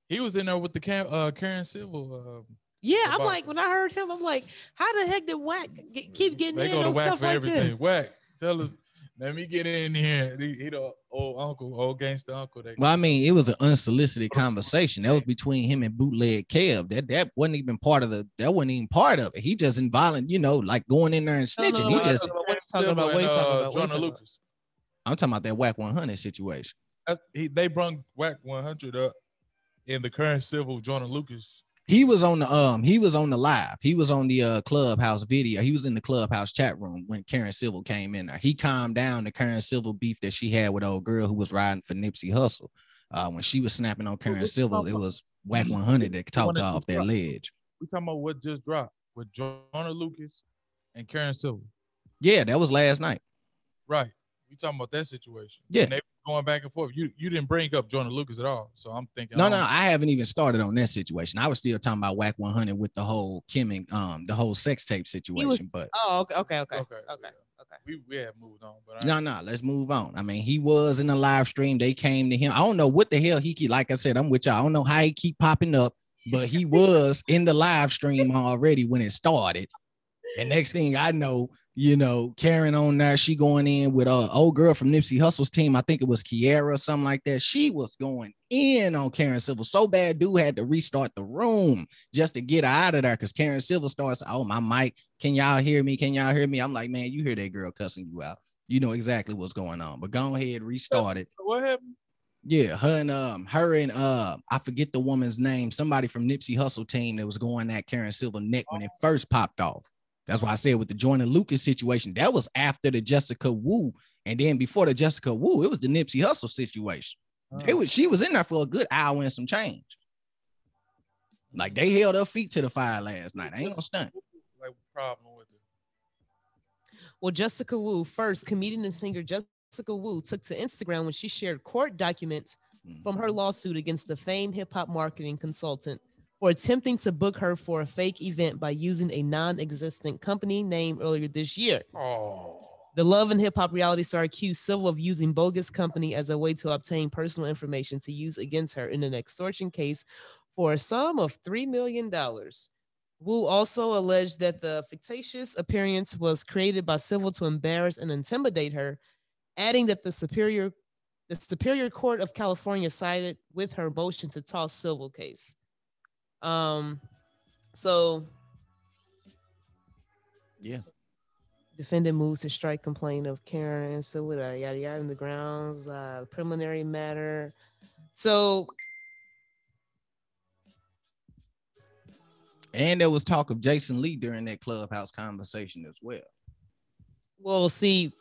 He was in there with the Cam, uh, Karen Civil. Uh, Yeah, I'm About- like when I heard him, I'm like, how the heck did Wack get, keep getting they in go to on whack stuff for like everything. this? Whack. Tell us. Let me get in here. He, he the old uncle, old gangster uncle. They, Well, I mean, it was an unsolicited conversation. That was between him and bootleg Kev. That that wasn't even part of the. That wasn't even part of it. He just involunteering, you know, like going in there and No, no, snitching. no, he no, just. no, no, what are you talking about? What are you talking about? What are Jonah talking about? Lucas. I'm talking about that Wack 100 situation. Uh, he, they brung Wack 100 up in the Karen Civil. Joyner Lucas. He was on the um. He was on the live. He was on the uh clubhouse video. He was in the clubhouse chat room when Karen Civil came in there. He calmed down the Karen Civil beef that she had with old girl who was riding for Nipsey Hussle. Uh, when she was snapping on Karen Civil, it was Wack 100 that talked her off that dropped. ledge. We talking about what just dropped with Joyner Lucas and Karen Civil. Yeah, that was last night. Right. We talking about that situation. Yeah. And they were going back and forth. You you didn't bring up Joyner Lucas at all. So I'm thinking. No, oh, no, I haven't even started on that situation. I was still talking about Wack 100 with the whole Kim and um the whole sex tape situation. but Oh, okay, okay, okay, Okay. okay, okay. yeah. We we have moved on, but I, no, no, let's move on. I mean, he was in the live stream. They came to him. I don't know what the hell he keep. Like I said, I'm with y'all. I don't know how he keep popping up, but he was in the live stream already when it started. And next thing I know, you know, Karen on there, she going in with a uh, old girl from Nipsey Hussle's team. I think it was Kiara or something like that. She was going in on Karen Civil so bad, dude had to restart the room just to get out of there because Karen Civil starts, oh, my mic, can y'all hear me? Can y'all hear me? I'm like, man, you hear that girl cussing you out. You know exactly what's going on. But go ahead, restart it. what happened? Yeah, her and um, her and uh, I forget the woman's name. Somebody from Nipsey Hussle team that was going at Karen Civil neck when it first popped off. That's why I said with the Joyner Lucas situation, that was after the Jessica Wu, and then before the Jessica Wu, it was the Nipsey Hussle situation. It oh. was she was in there for a good hour and some change. Like they held her feet to the fire last night. I ain't no stunt. Like problem with it. Well, Jessica Wu, first comedian and singer Jessica Wu, took to Instagram when she shared court documents mm-hmm. from her lawsuit against the famed hip hop marketing consultant for attempting to book her for a fake event by using a non existent company name earlier this year. Oh. The Love and Hip Hop reality star accused Civil of using bogus company as a way to obtain personal information to use against her in an extortion case for a sum of $3 million. Wu also alleged that the fictitious appearance was created by Civil to embarrass and intimidate her, adding that the superior the Superior Court of California sided with her motion to toss Civil case. Um, so Yeah. defendant moves to strike complaint of Karen and so with yada yada in the grounds, uh, preliminary matter. So And there was talk of Jason Lee during that clubhouse conversation as well. we'll see,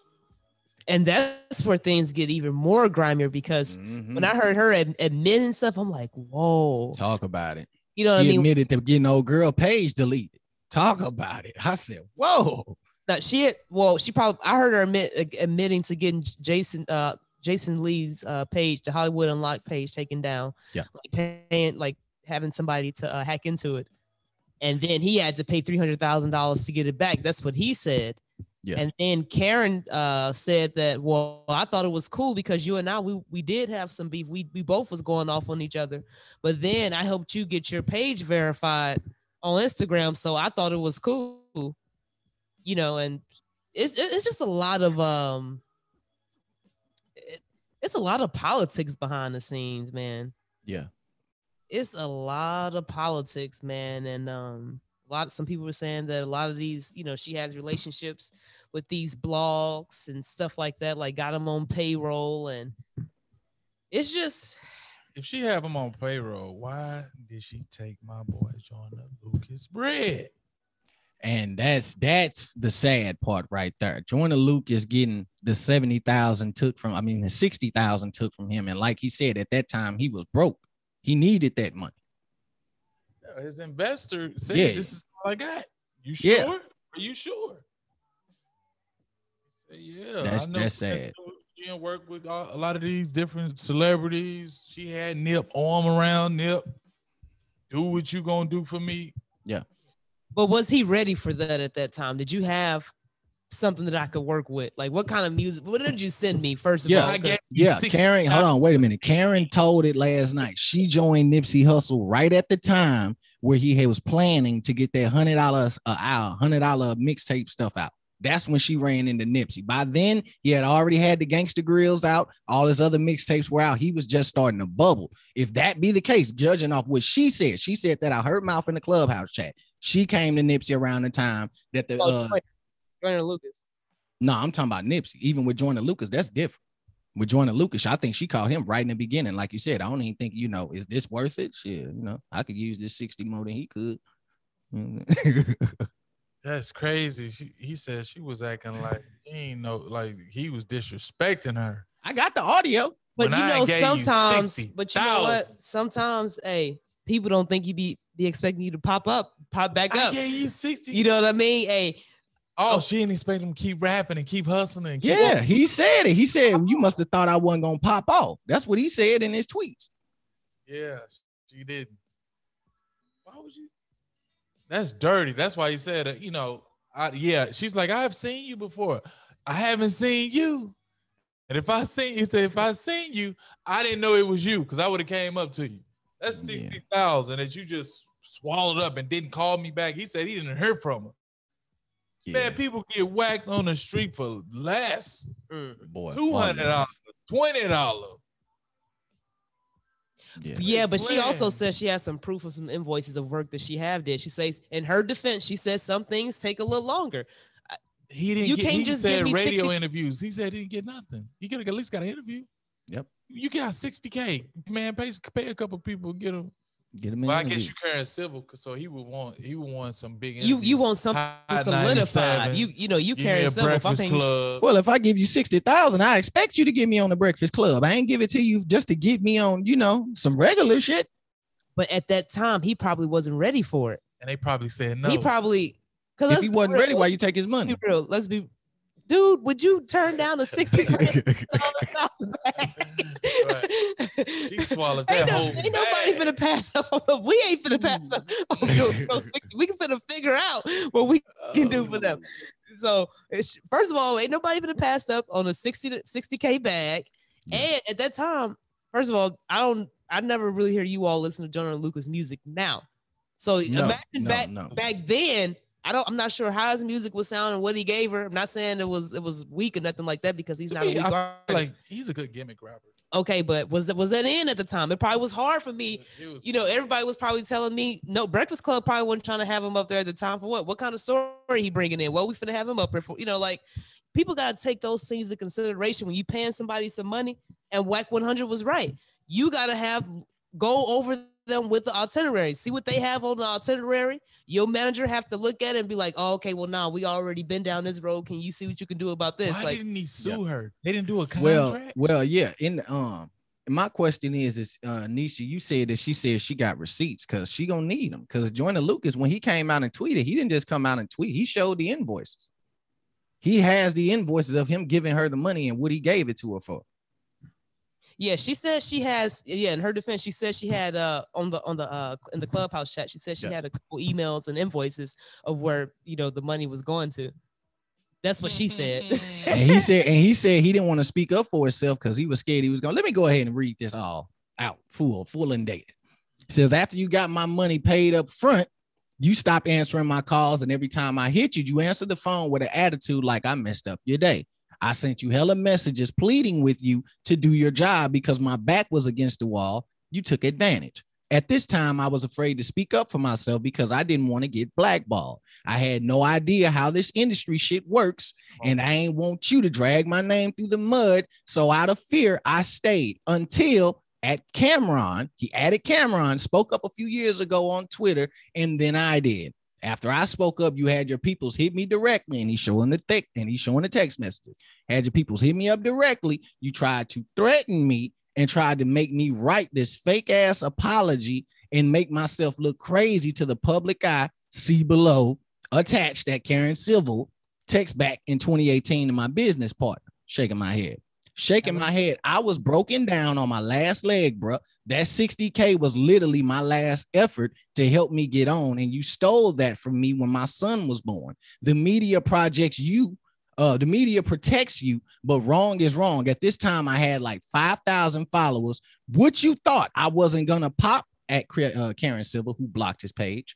and that's where things get even more grimier because Mhm. when I heard her ad- admitting stuff, I'm like, whoa, talk about it. You know what he I mean? admitted to getting old girl page deleted. Talk about it. I said, whoa. Now she had, well, she probably I heard her admit uh, admitting to getting Jason uh Jason Lee's uh page, the Hollywood Unlocked page taken down. Yeah. Like paying like having somebody to uh, hack into it. And then he had to pay three hundred thousand dollars to get it back. That's what he said. Yeah. And then Karen uh said that, well, I thought it was cool because you and I we we did have some beef. We we both was going off on each other. But then I helped you get your page verified on Instagram. So I thought it was cool you know, and it's it's just a lot of um, it- it's a lot of politics behind the scenes, man. Yeah. It's a lot of politics, man, and um, a lot. Some people were saying that a lot of these, you know, she has relationships with these blogs and stuff like that, like got them on payroll, and it's just If she have him on payroll, why did she take my boy Joyner Lucas bread? And that's that's the sad part right there. Joyner Lucas getting the 70,000 took from, I mean, the 60,000 took from him. And like he said, at that time, he was broke. He needed that money his investor said, yeah. "This is all I got. You sure? Yeah. Are you sure?" Yeah, that's, I know. That's sad. She didn't work with a lot of these different celebrities. She had Nip arm around Nip. Do what you gonna do for me. Yeah. But was he ready for that at that time? Did you have something that I could work with? Like what kind of music? What did you send me first of Yeah, all? I gave Yeah, 60 Karen, hold on, wait a minute. Karen told it last night. She joined Nipsey Hussle right at the time where he was planning to get that hundred dollars a hour, hundred dollar mixtape stuff out. That's when she ran into Nipsey. By then, he had already had the gangster grills out. All his other mixtapes were out. He was just starting to bubble. If that be the case, judging off what she said, she said that I heard mouth in the clubhouse chat. She came to Nipsey around the time that the uh, Joyner- Joyner Lucas. no, I'm talking about Nipsey. Even with Joyner Lucas, that's different. With Joyner Lucas, I think she called him right in the beginning. Like you said, I don't even think, you know, is this worth it? Shit, you know, I could use this 60 more than he could. That's crazy. She, he said she was acting like he ain't know, like he was disrespecting her. I got the audio. But When you know, gave you sometimes, but you know what? Sometimes, hey, people don't think you be be expecting you to pop up, pop back I up. gave you 60. You know what I mean? Hey, Oh, oh, she didn't expect him to keep rapping and keep hustling. And keep Yeah, he said it. He said, You must have thought I wasn't going to pop off. That's what he said in his tweets. Yeah, she didn't. Why would you? That's dirty. That's why he said it. You know, I, yeah. She's like, I've seen you before. I haven't seen you. And if I seen, he said, if I seen you, I didn't know it was you because I would have came up to you. That's Yeah. sixty thousand that you just swallowed up and didn't call me back. He said he didn't hear from her. Yeah, Man, people get whacked on the street for less mm. boy. two hundred dollars, twenty dollars. Yeah. yeah, but she also says she has some proof of some invoices of work that she have did. She says, in her defense, she says some things take a little longer. He didn't. You get, can't he just said give me radio 60 interviews. He said he didn't get nothing. You could have at least got an interview. Yep. You got sixty k. Man, pay pay a couple people get him. Get him in. Well, I guess league. you Karen Civil, so he would want he would want some big. You you want something Hot solidified. You you know you give carry a civil. If I Breakfast think Club. Well, if I give you 60,000, I expect you to get me on the Breakfast Club. I ain't give it to you just to get me on, you know, some regular shit. but at that time he probably wasn't ready for it. and they probably said no. He probably because If he wasn't ready, why you take his money? be real. Let's be, dude. Would you turn down the sixty? She swallowed that ain't, no, whole ain't nobody bag. finna pass up. on- We ain't finna pass up. on no- no 60. We can finna figure out what we can do for them. Oh. So it's, first of all, ain't nobody finna pass up on a 60 to 60k bag. Yeah. And at that time, first of all, I don't. I never really hear you all listen to Jonah and Lucas music now. So No, imagine no, back no. back then. I don't. I'm not sure how his music was sounding, what he gave her. I'm not saying it was it was weak or nothing like that because he's To not me, a weak I artist. like he's a good gimmick rapper. okay, but was that was that in at the time? It probably was hard for me. Was- You know, everybody was probably telling me no. Breakfast Club probably wasn't trying to have him up there at the time for what? What kind of story he bringing in? What we finna have him up there for? You know, like people got to take those things into consideration when you paying somebody some money. And Wack 100 was right. You got to have go over them with the itinerary. See what they have on the itinerary. Your manager have to look at it and be like, "Oh, okay, well now we already been down this road. Can you see what you can do about this?" Why like, didn't he sue her? They didn't do a Well, contract. well, well, yeah. In the, um, my question is, is uh, Nisha, you said that she said she got receipts because she gonna need them. Because Joyner Lucas, when he came out and tweeted, he didn't just come out and tweet. He showed the invoices. He has the invoices of him giving her the money and what he gave it to her for. Yeah, she said she has. Yeah, in her defense, she said she had uh on the on the uh in the clubhouse chat. She said she Yeah. had a couple emails and invoices of where you know the money was going to. That's what she said. And he said, and he said he didn't want to speak up for himself because he was scared he was going. Let me go ahead and read this all out, full, full and dated. It says after you got my money paid up front, you stopped answering my calls, and every time I hit you, you answered the phone with an attitude like I messed up your day. I sent you hella messages pleading with you to do your job because my back was against the wall. You took advantage. At this time, I was afraid to speak up for myself because I didn't want to get blackballed. I had no idea how this industry shit works, uh-huh. and I ain't want you to drag my name through the mud. So out of fear, I stayed until at Cam'ron, he added Cam'ron, spoke up a few years ago on Twitter, and then I did. After I spoke up, you had your peoples hit me directly, and he's showing the thick and he's showing the text messages. Had your peoples hit me up directly. You tried to threaten me and tried to make me write this fake ass apology and make myself look crazy to the public eye. See below, attached that Karen Civil text back in 2018 to my business partner. shaking my head. Shaking my head. I was broken down on my last leg, bro. That 60K was literally my last effort to help me get on. And you stole that from me when my son was born. The media projects you uh, the media protects you, but wrong is wrong. At this time, I had like 5,000 followers. What you thought I wasn't gonna pop at uh, Karen Civil, who blocked his page?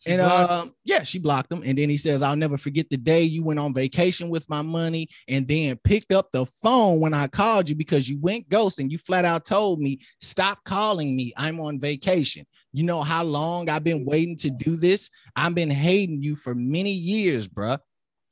She and uh, yeah, she blocked him. And then he says, I'll never forget the day you went on vacation with my money and then picked up the phone when I called you because you went ghost and you flat out told me, Stop calling me. I'm on vacation. You know how long I've been waiting to do this? I've been hating you for many years, bruh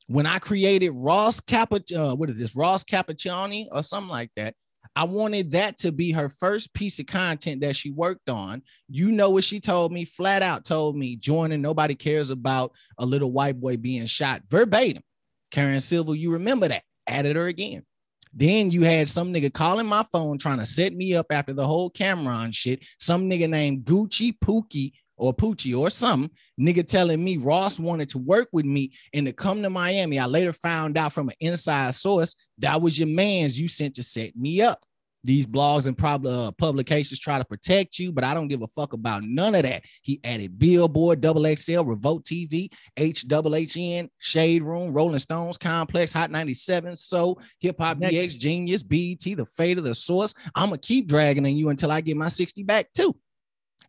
when I created Ross Capuch, uh, what is this, Ross Cappuccini or something like that. I wanted that to be her first piece of content that she worked on. You know what she told me, flat out told me, Joyner nobody cares about a little white boy being shot verbatim. Karen Civil, you remember that? Added her again. Then you had some nigga calling my phone trying to set me up after the whole Cam'ron shit. Some nigga named Gucci Pookie or Poochie or some nigga telling me Ross wanted to work with me and to come to Miami. I later found out from an inside source that was your man's you sent to set me up. These blogs and prob- uh, publications try to protect you, but I don't give a fuck about none of that. He added Billboard, Double XL, Revolt TV, HHN, Shade Room, Rolling Stones, Complex, Hot 97, So, Hip Hop DX, Genius, BET, The Fader the Source. I'm going to keep dragging on you until I get my 60 back too.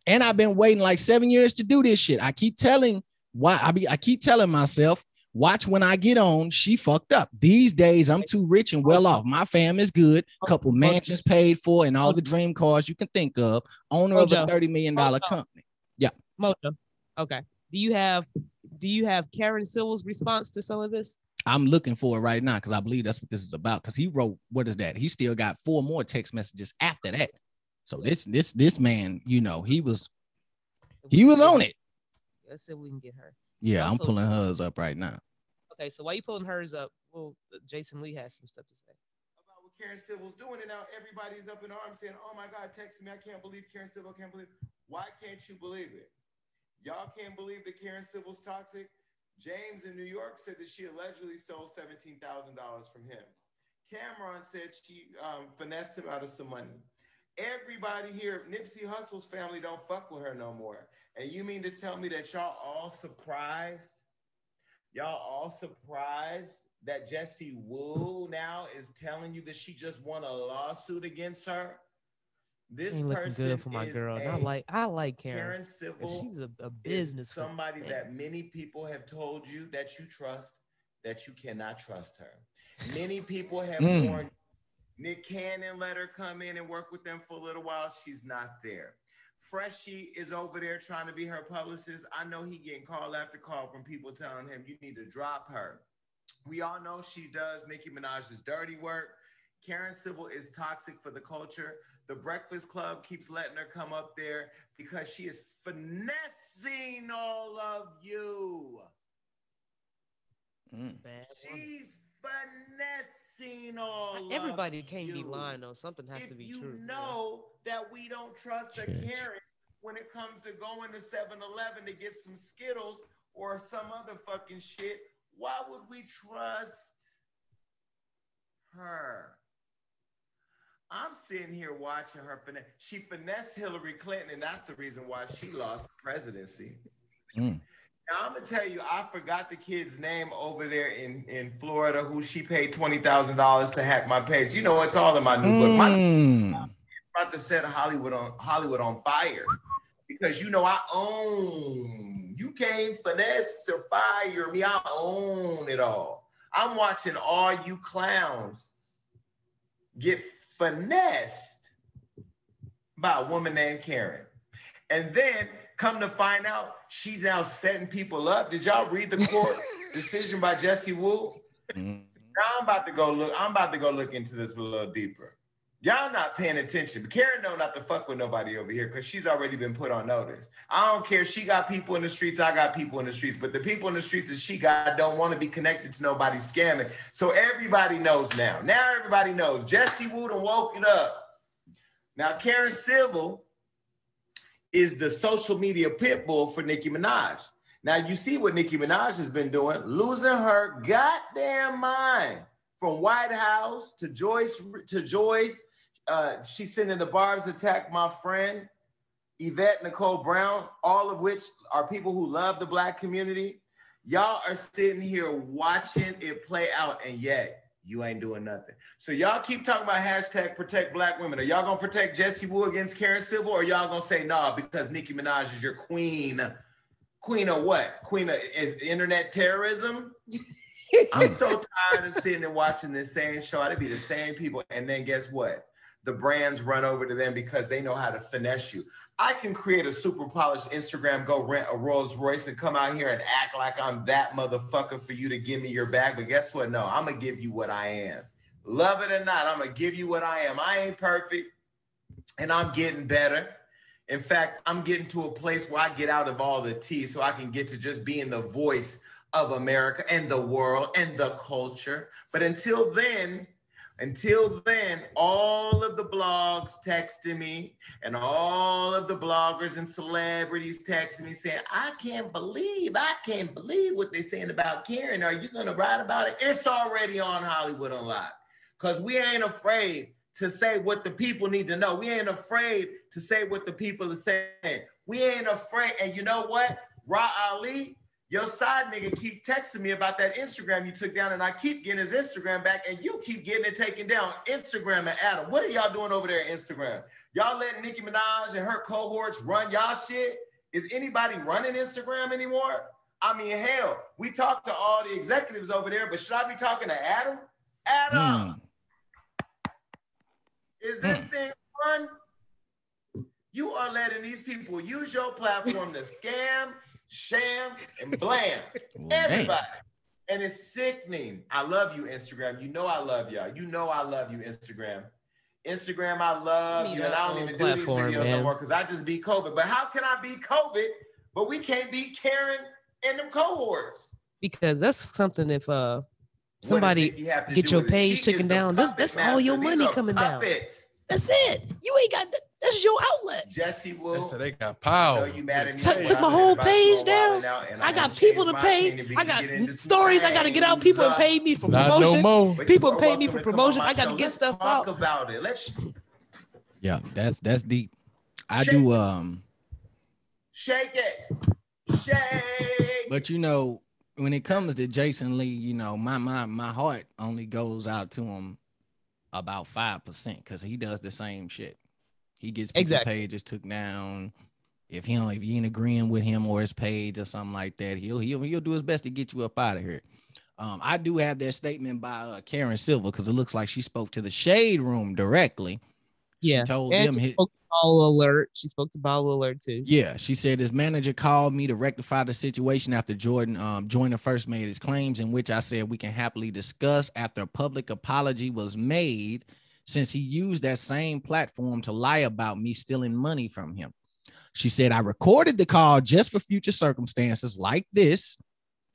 And I've been waiting like seven years to do this shit. I keep telling why I be I keep telling myself, watch when I get on, she fucked up. These days I'm too rich and well off. My fam is good, couple mansions paid for, and all the dream cars you can think of. Owner Mojo. of a $30 million Mojo. company. Yeah. Mojo. Okay. Do you have do you have Karen Civil's response to some of this? I'm looking for it right now because I believe that's what this is about. Because he wrote, what is that? He still got four more text messages after that. So this this this man, you know, he was he was on it. Let's see if we can get her. Yeah, also, I'm pulling hers up right now. Okay, so why you pulling hers up? Well, Jason Lee has some stuff to say. About what Karen Civil's doing, and now everybody's up in arms saying, "Oh my God, text me! I can't believe Karen Civil. Can't believe." Why can't you believe it? Y'all can't believe that Karen Civil's toxic. James in New York said that she allegedly stole seventeen thousand dollars from him. Cam'ron said she um, finessed him out of some money. Everybody here, Nipsey Hussle's family don't fuck with her no more. And you mean to tell me that y'all all surprised? Y'all all surprised that Jessie Woo now is telling you that she just won a lawsuit against her? This ain't looking good for my girl. I like I like Karen. Karen Civil. She's a, a business. Somebody that many people have told you that you trust, that you cannot trust her. Many people have mm. warned Nick Cannon let her come in and work with them for a little while. She's not there. Freshie is over there trying to be her publicist. I know he getting call after call from people telling him you need to drop her. We all know she does Nicki Minaj's dirty work. Karen Civil is toxic for the culture. The Breakfast Club keeps letting her come up there because she is finessing all of you. Mm. She's finessing seen all. Everybody can't you. be lying though. Something has if to be you true. You know that we don't trust a Karen when it comes to going to 7-Eleven to get some Skittles or some other fucking shit. Why would we trust her? I'm sitting here watching her finesse. She finessed Hillary Clinton, and that's the reason why she lost the presidency. Mm. Now I'm gonna tell you, I forgot the kid's name over there in, in Florida who she paid twenty thousand dollars to hack my page. You know, it's all in my new book. My mm. about to set Hollywood on Hollywood on fire because you know I own. You can't finesse or fire me. I own it all. I'm watching all you clowns get finessed by a woman named Karen, and then come to find out she's now setting people up. Did y'all read the court decision by Jessie Woo? Mm-hmm. Now I'm about to go look. I'm about to go look into this a little deeper. Y'all not paying attention. But Karen know not to fuck with nobody over here because she's already been put on notice. I don't care. She got people in the streets. I got people in the streets. But the people in the streets that she got don't want to be connected to nobody scamming. So everybody knows now. Now everybody knows. Jessie Woo done woke it up. Now Karen Civil is the social media pit bull for Nicki Minaj. Now you see what Nicki Minaj has been doing, losing her goddamn mind, from White House to Joyce to Joyce. Uh, she's sending the barbs attack my friend Yvette Nicole Brown, all of which are people who love the black community. Y'all are sitting here watching it play out, and yet you ain't doing nothing. So y'all keep talking about hashtag protect black women. Are y'all gonna protect Jessie Woo against Karen Civil, or y'all gonna say nah because Nicki Minaj is your queen? Queen of what? Queen of is internet terrorism? I'm so tired of sitting and watching this same show. It'd be the same people, and then guess what? The brands run over to them because they know how to finesse you. I can create a super polished Instagram, go rent a Rolls Royce and come out here and act like I'm that motherfucker for you to give me your bag. But guess what? No, I'm gonna give you what I am. Love it or not, I'm gonna give you what I am. I ain't perfect and I'm getting better. In fact, I'm getting to a place where I get out of all the tea so I can get to just being the voice of America and the world and the culture. But until then, until then, all of the blogs texting me and all of the bloggers and celebrities texting me saying, I can't believe, I can't believe what they're saying about Karen. Are you going to write about it? It's already on Hollywood Unlocked because we ain't afraid to say what the people need to know. We ain't afraid to say what the people are saying. We ain't afraid. And you know what? Ra Ali, your side nigga keep texting me about that Instagram you took down, and I keep getting his Instagram back, and you keep getting it taken down. Instagram and Adam, what are y'all doing over there at Instagram? Y'all letting Nicki Minaj and her cohorts run y'all shit? Is anybody running Instagram anymore? I mean, hell, we talked to all the executives over there, but should I be talking to Adam? Adam, mm. is this mm. thing fun? You are letting these people use your platform to scam sham, and blam. Everybody. And it's sickening. I love you, Instagram. You know I love y'all. You know I love you, Instagram. Instagram, I love you, and I don't even do these videos man. no more because I just beat COVID. But how can I beat COVID, but we can't beat Karen and them cohorts? Because that's something if uh somebody get your page taken down, that's that's all your money coming down. That's it. You ain't got that's your outlet. Jessie Woo. They said they got power. You mad at Took, took my whole page down. I got people to pay. I got stories I got to get out. People have paid me for Not promotion. No more. People pay me for promotion. I got to get stuff out. about it. Let's. Yeah, that's that's deep. I Shake do um. Shake it. Shake. But you know, when it comes to Jason Lee, you know, my my my heart only goes out to him about five percent because he does the same shit. He gets exactly. pages took down. If he don't, if you ain't agreeing with him or his page or something like that, he'll he'll he'll do his best to get you up out of here. Um, I do have that statement by uh, Karen Civil because it looks like she spoke to the Shade Room directly. Yeah, she told and him. She spoke to Baller Alert. She spoke to Baller Alert too. Yeah, she said his manager called me to rectify the situation after Jordan um, Joyner first made his claims, in which I said we can happily discuss after a public apology was made since he used that same platform to lie about me stealing money from him. She said, I recorded the call just for future circumstances like this.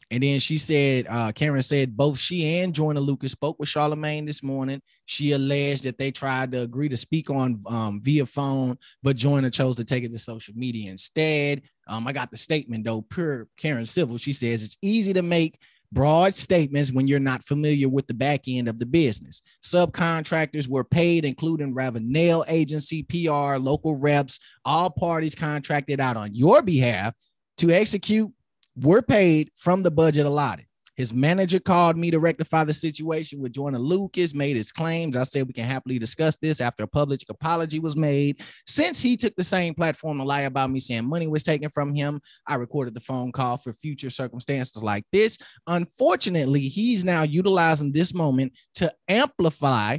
And then she said, uh, Karen said both she and Joyner Lucas spoke with Charlemagne this morning. She alleged that they tried to agree to speak on um, via phone, but Joyner chose to take it to social media instead. Um, I got the statement though, per Karen Civil. She says it's easy to make broad statements when you're not familiar with the back end of the business. Subcontractors were paid, including Ravenel agency, PR, local reps, all parties contracted out on your behalf to execute were paid from the budget allotted. His manager called me to rectify the situation with Joyner Lucas, made his claims. I said we can happily discuss this after a public apology was made. Since he took the same platform to lie about me saying money was taken from him, I recorded the phone call for future circumstances like this. Unfortunately, he's now utilizing this moment to amplify,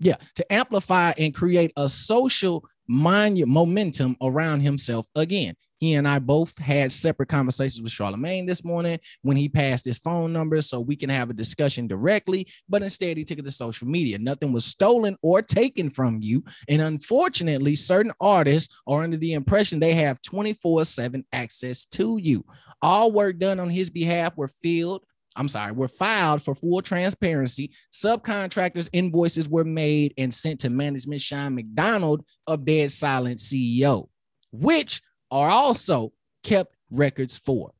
yeah, to amplify and create a social momentum around himself again. He and I both had separate conversations with Charlemagne this morning when he passed his phone number so we can have a discussion directly. But instead, he took it to social media. Nothing was stolen or taken from you. And unfortunately, certain artists are under the impression they have 24 7 access to you. All work done on his behalf were filled I'm sorry, were filed for full transparency. Subcontractors' invoices were made and sent to management Sean McDonald of Dead Silent CEO, which are also kept records for.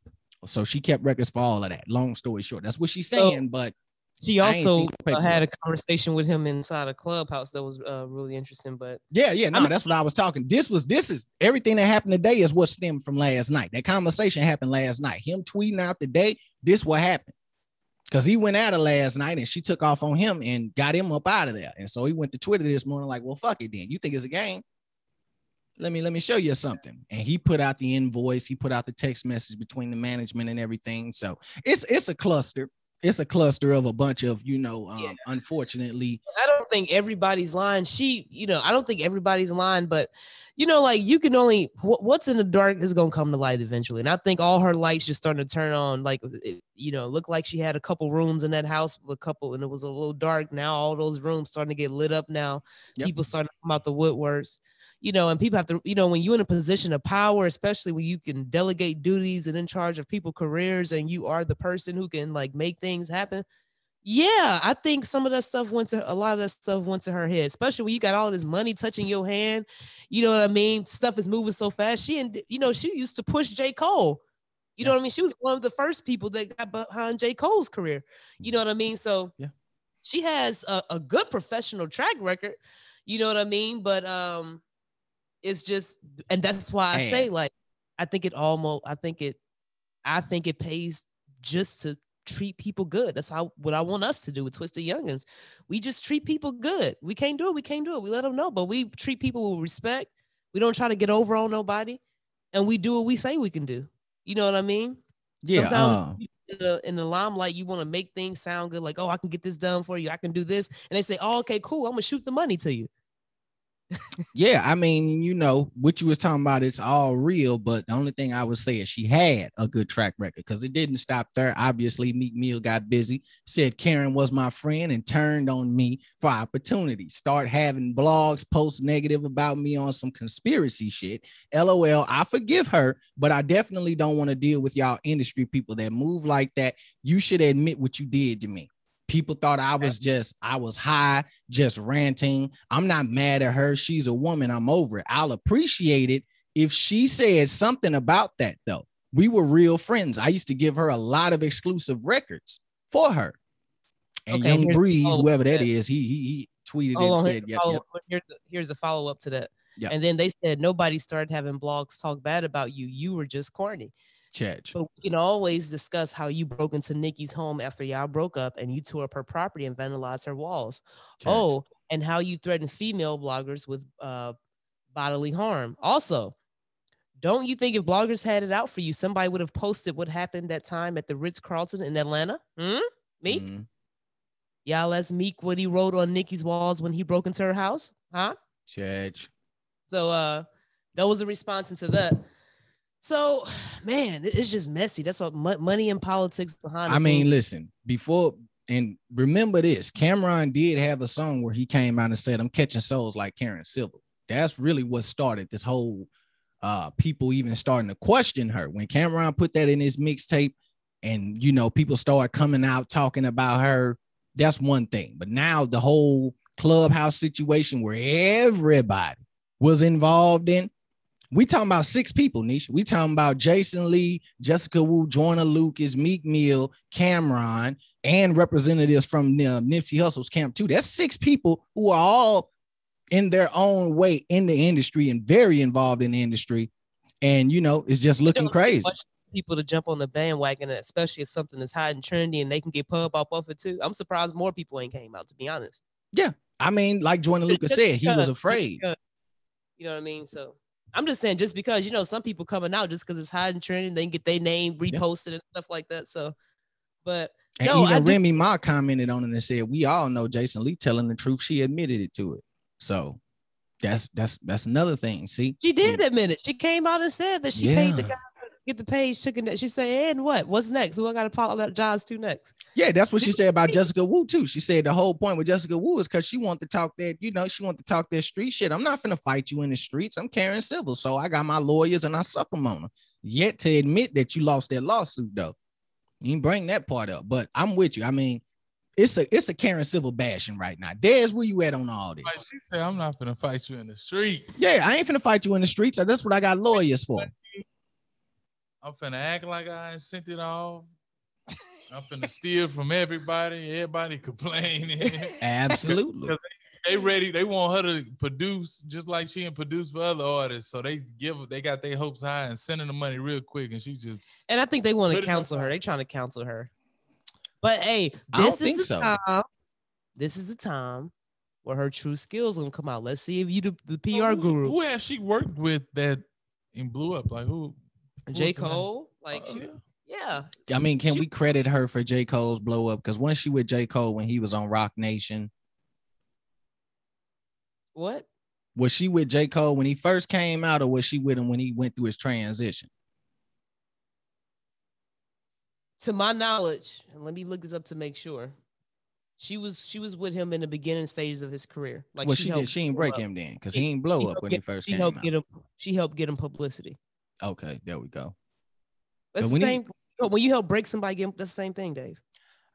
So she kept records for all of that. Long story short, that's what she's saying. So, but She also had a conversation with him inside a clubhouse that was uh, really interesting. But yeah, yeah, no, I mean, that's what I was talking. This was this is everything that happened today is what stemmed from last night. That conversation happened last night. Him tweeting out today, this what happened. Because he went out of last night and she took off on him and got him up out of there. And so he went to Twitter this morning, like, well, fuck it then. You think it's a game? Let me let me show you something. And he put out the invoice, he put out the text message between the management and everything. So it's it's a cluster it's a cluster of a bunch of you know um, yeah. unfortunately i don't think everybody's lying she you know i don't think everybody's lying but you know like you can only what's in the dark is going to come to light eventually and i think all her lights just starting to turn on like it, you know looked like she had a couple rooms in that house a couple and it was a little dark now all those rooms starting to get lit up now yep. people starting to come out the woodworks you know, and people have to, you know, when you're in a position of power, especially when you can delegate duties and in charge of people careers and you are the person who can like make things happen. Yeah, I think some of that stuff went to a lot of that stuff went to her head, especially when you got all this money touching your hand. You know what I mean? Stuff is moving so fast. She and you know, she used to push J. Cole. You know what I mean? She was one of the first people that got behind J. Cole's career. You know what I mean? So yeah, she has a, a good professional track record. You know what I mean? But um, it's just, and that's why I say like, I think it almost, I think it, I think it pays just to treat people good. That's how what I want us to do with Twisted Youngins. We just treat people good. We can't do it. We can't do it. We let them know, but we treat people with respect. We don't try to get over on nobody, and we do what we say we can do. You know what I mean? Yeah. Sometimes uh, in, the, in the limelight, you want to make things sound good, like, oh, I can get this done for you. I can do this, and they say, oh, okay, cool. I'm gonna shoot the money to you yeah, I mean, you know, what you was talking about, it's all real, but the only thing I would say is she had a good track record because it didn't stop there. Obviously, Meek Mill got busy, said Karen was my friend, and turned on me for opportunity. Start having blogs post negative about me on some conspiracy shit. LOL, I forgive her, but I definitely don't want to deal with y'all industry people that move like that. You should admit what you did to me. People thought I was just, I was high, just ranting. I'm not mad at her. She's a woman. I'm over it. I'll appreciate it if she said something about that, though. We were real friends. I used to give her a lot of exclusive records for her. And okay, Young Breed, whoever that is, he, he, he tweeted and said, yep, yep. Here's, the, here's a follow up to that. Yep. And then they said nobody started having blogs talk bad about you. You were just corny. Church. But we can always discuss how you broke into Nicki's home after y'all broke up and you tore up her property and vandalized her walls. Church. Oh, and how you threatened female bloggers with uh, bodily harm. Also, don't you think if bloggers had it out for you, somebody would have posted what happened that time at the Ritz Carlton in Atlanta? Hmm? Meek? Mm. Y'all ask Meek what he wrote on Nicki's walls when he broke into her house? Huh? Church. So uh that was a response into that. So, man, it's just messy. That's what money and politics behind. I mean, listen, before and remember this, Cam'ron did have a song where he came out and said, "I'm catching souls like Karen Civil." That's really what started this whole uh people even starting to question her when Cam'ron put that in his mixtape and you know people start coming out talking about her that's one thing but now the whole clubhouse situation where everybody was involved in we talking about six people, Nisha. We talking about Jason Lee, Jessica Wu, Joyner Lucas, Meek Mill, Cam'ron, and representatives from uh, Nipsey Hussle's camp too. That's six people who are all in their own way in the industry and very involved in the industry. And you know, it's just looking crazy. People to jump on the bandwagon, especially if something is hot and trendy and they can get pub off of it too. I'm surprised more people ain't came out, to be honest. Yeah. I mean, like Joyner Lucas said, he was afraid. You know what I mean? So I'm just saying, just because you know some people coming out just because it's hot and trending, they can get their name reposted yeah. and stuff like that. So, but and no, even I Remy Ma commented on it and said, "We all know Jason Lee telling the truth. She admitted it to it. So that's that's that's another thing. See, she did admit it. She came out and said that she yeah. paid the guy get the page taken. She said, and what? What's next? Who I got to apologize to next? Yeah, that's what she said about Jessica Wu too. She said the whole point with Jessica Wu is because she want to talk that, you know, she want to talk that street shit. I'm not gonna fight you in the streets. I'm Karen Civil, so I got my lawyers and I suck them on her. Yet to admit that you lost that lawsuit though, you bring that part up. But I'm with you. I mean, it's a it's a Karen Civil bashing right now. There's where you at on all this. She said, "I'm not gonna fight you in the streets." Yeah, I ain't gonna fight you in the streets. That's what I got lawyers for. I'm finna act like I sent it all. I'm finna steal from everybody. Everybody complaining. Absolutely. they ready. They want her to produce just like she and produce for other artists. So they give. They got their hopes high and sending the money real quick, and she just. And I think they want to counsel her. They trying to counsel her. But hey, I don't this is think the so. time. This is the time where her true skills gonna come out. Let's see if you the, the PR who, guru, Who has she worked with that and blew up? Like who? Who J was the name? Cole. Like, Oh, she- yeah. yeah, I mean, can we credit her for J. Cole's blow up? Because once she with J. Cole when he was on Roc Nation, what? was she with J. Cole when he first came out, or was she with him when he went through his transition? To my knowledge, and let me look this up to make sure. She was she was with him in the beginning stages of his career. Like well, she, she, did. She ain't him break up. him then, because he he ain't blow she up when get- he first She came helped out. get him. She helped get him publicity. Okay, there we go. That's But the when he- same. when you help break somebody, get, that's the same thing, Dave.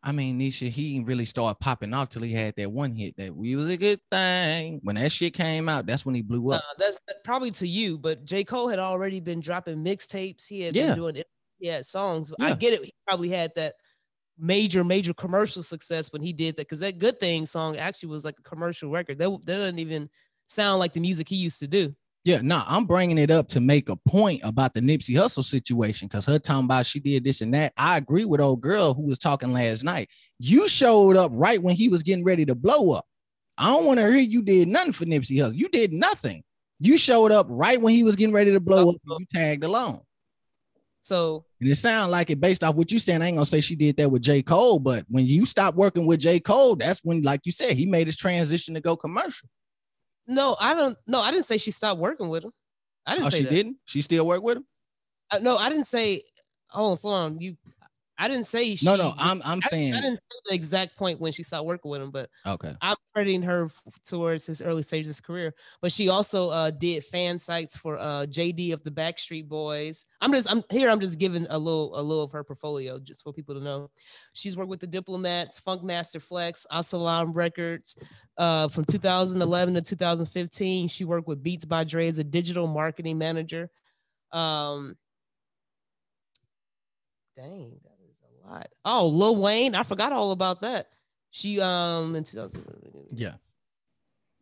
I mean, Nisha, he didn't really start popping off till he had that one hit that we was a good thing. When that shit came out, that's when he blew Uh, up. that's probably to you, but J. Cole had already been dropping mixtapes. He had Yeah. been doing it. He had songs. I get it. He probably had that major, major commercial success when he did that because that Good Thing song actually was like a commercial record. That, that doesn't even sound like the music he used to do. Yeah, no, I'm bringing it up to make a point about the Nipsey Hussle situation because her talking about she did this and that. I agree with old girl who was talking last night. You showed up right when he was getting ready to blow up. I don't want to hear you did nothing for Nipsey Hussle. You did nothing. You showed up right when he was getting ready to blow up. And you tagged along. So And it sounds like it based off what you saying. I ain't gonna say she did that with J. Cole, but when you stop working with J. Cole, that's when, like you said, he made his transition to go commercial. No, I don't. No, I didn't say she stopped working with him. I didn't Oh, say she that. didn't? She still work with him? Uh, no, I didn't say. Oh, on. You. I didn't say. She, No, no, I'm I'm I, saying I didn't say the exact point when she stopped working with him, but okay. I'm crediting her towards his early stages of his career. But she also uh, did fan sites for uh, JD of the Backstreet Boys. I'm just I'm here. I'm just giving a little a little of her portfolio just for people to know. She's worked with the Diplomats, Funk Master Flex, Asylum Records. Uh, from 2011 to 2015, she worked with Beats by Dre as a digital marketing manager. Um, dang, that is a lot. Oh, Lil Wayne, I forgot all about that. She um in 2000, Yeah.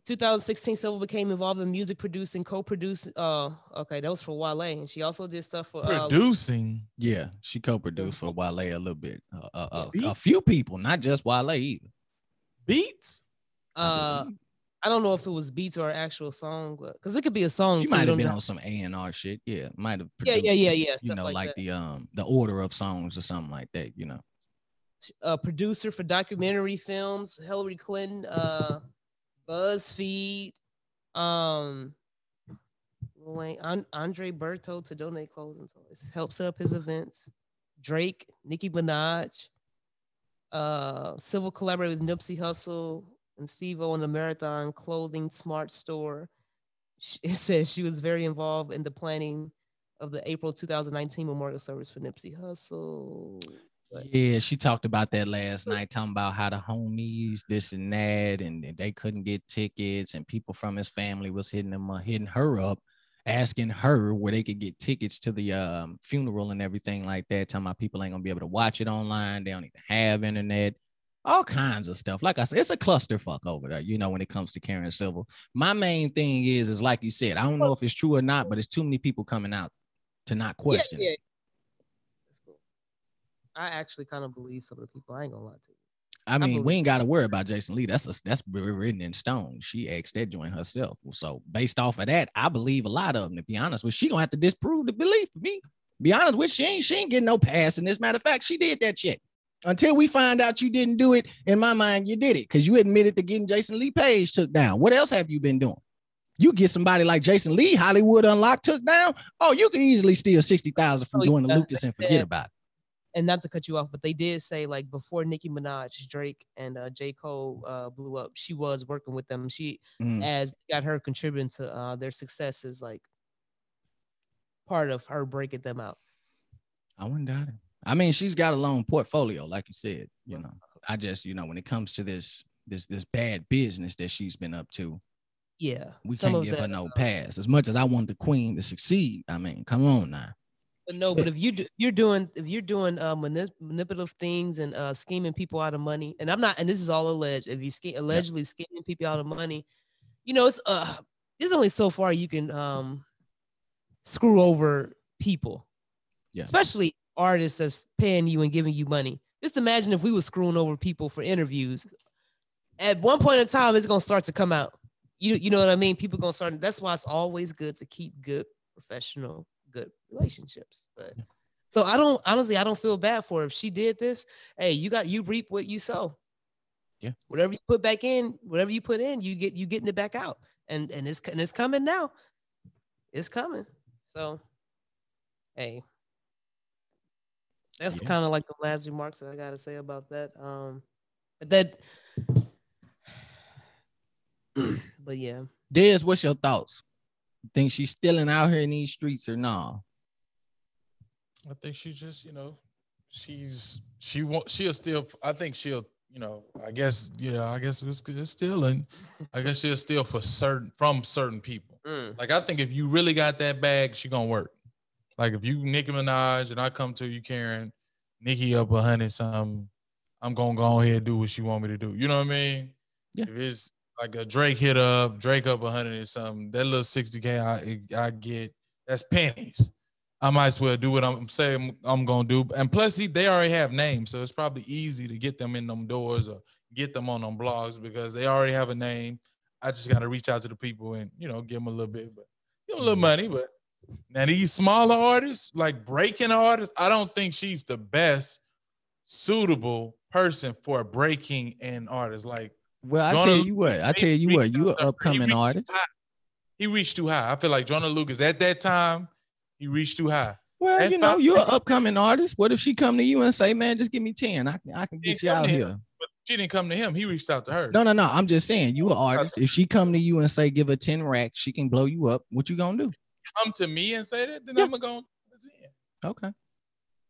2016, Civil became involved in music producing, co-producing. Uh, okay, that was for Wale, and she also did stuff for uh, Producing. Yeah, she co-produced for Wale a little bit. Uh, uh, uh, a few people, not just Wale either. Beats. uh I don't know if it was beats or actual song, but because it could be a song. She too, might have been know. on some A and R shit. Yeah, might have. Yeah, yeah, yeah, yeah. You know, like like, the um the order of songs or something like that. You know. a producer for documentary films, Hillary Clinton, uh, BuzzFeed, um, Andre Berto to donate clothes and toys, help set up his events. Drake, Nicki Minaj, uh, civil collaborator with Nipsey Hussle and Steve O on the Marathon Clothing Smart Store. It says she was very involved in the planning of the April 2019 memorial service for Nipsey Hussle. But- Yeah, she talked about that last night, talking about how the homies, this and that, and and they couldn't get tickets, and people from his family was hitting them, uh, hitting her up, asking her where they could get tickets to the um, funeral and everything like that. Talking about people ain't gonna be able to watch it online. They don't even have internet. All kinds of stuff. Like I said, it's a clusterfuck over there. You know, when it comes to Karen Civil. My main thing is, is like you said, I don't know if it's true or not, but it's too many people coming out to not question. Yeah, yeah. That's cool. I actually kind of believe some of the people. I ain't gonna lie to you. I mean, believe we ain't got to worry about Jason Lee. That's a, that's written in stone. She asked that joint herself. So based off of that, I believe a lot of them. To be honest with, she gonna have to disprove the belief. For me, be honest with, she ain't she ain't getting no pass. In this matter of fact, she did that shit. Until we find out you didn't do it, in my mind, you did it because you admitted to getting Jason Lee Page took down. What else have you been doing? You get somebody like Jason Lee, Hollywood Unlocked took down. Oh, you could easily steal sixty thousand from Oh, Joyner yeah. Lucas and forget Yeah. about it. And not to cut you off, but they did say like before Nicki Minaj, Drake, and uh, J Cole uh, blew up, she was working with them. She Mm. as got her contributing to uh, their successes, like part of her breaking them out. I wouldn't doubt it. I mean, she's got a long portfolio, like you said. You know, I just, you know, when it comes to this, this, this bad business that she's been up to, Yeah, we can't give her no uh, pass. As much as I want the queen to succeed, I mean, come on now. But no, but if you do, you're doing if you're doing uh, manip- manipulative things and uh, scheming people out of money, and I'm not, and this is all alleged. If you ske- allegedly scheming people out of money, you know it's uh there's only so far you can um screw over people, Yeah. especially artists that's paying you and giving you money. Just imagine if we were screwing over people for interviews. At one point in time, it's gonna start to come out. You you know what I mean? People gonna start. That's why it's always good to keep good professional, good relationships. But so I don't honestly, I don't feel bad for her. if she did this. Hey, you got you reap what you sow. Yeah. Whatever you put back in, whatever you put in, you get you getting it back out, and and it's and it's coming now. It's coming. So, hey, that's Yeah. kind of like the last remarks that I gotta say about that. Um, but that, but yeah, Dez, what's your thoughts? Think she's stealing out here in these streets or no? I think she just, you know, she's she won't she'll still I think she'll, you know, I guess, yeah, I guess it's, it's stealing. I guess she'll steal for certain from certain people. Like I think if you really got that bag, she gonna work. Like if you Nicki Minaj and I come to you, Karen, Nicki up a hundred something, I'm gonna go ahead and do what she want me to do. You know what I mean? Yeah. If it's like a Drake hit up, Drake up a hundred or something, that little 60k I I get, that's pennies. I might as well do what I'm saying I'm gonna do. And plus, he, they already have names, so it's probably easy to get them in them doors or get them on them blogs because they already have a name. I just gotta reach out to the people and you know give them a little bit, but give them a little money. But now these smaller artists, like breaking artists, I don't think she's the best suitable person for a breaking in artist. Like Well, I Jonah tell you what, I tell you what, you an to- he upcoming artist. high. he reached too high. I feel like Joyner Lucas at that time, he reached too high. Well, That's you know, you're an upcoming artist. What if she come to you and say, "Man, just give me ten. I can, I can get you out here." But she didn't come to him. He reached out to her. No, no, no. I'm just saying, you an artist. If she come to you and say, "Give her ten racks," she can blow you up. What you gonna do? Come to me and say that, then Yeah. I'm gonna go. Okay.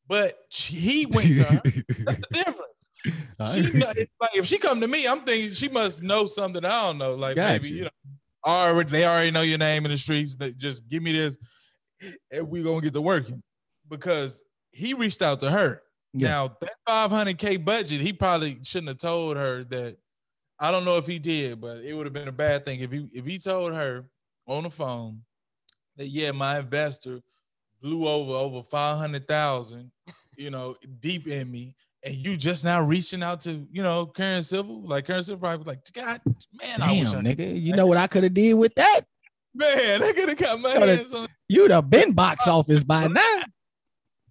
But she, he went to her. That's the difference. She like if she come to me, I'm thinking she must know something I don't know. Like Gotcha. maybe you know, already they already know your name in the streets. They just give me this, and we gonna get to working because he reached out to her. Yeah. Now that 500k budget, he probably shouldn't have told her that. I don't know if he did, but it would have been a bad thing if he if he told her on the phone that yeah, my investor blew over over five hundred thousand, you know, deep in me, and you just now reaching out to you know Karen Civil, like Karen Civil probably was like, God, man, I wish I Damn, nigga. You know what I could have did with that? man, I could have got my hands on. You'd have been box office by now.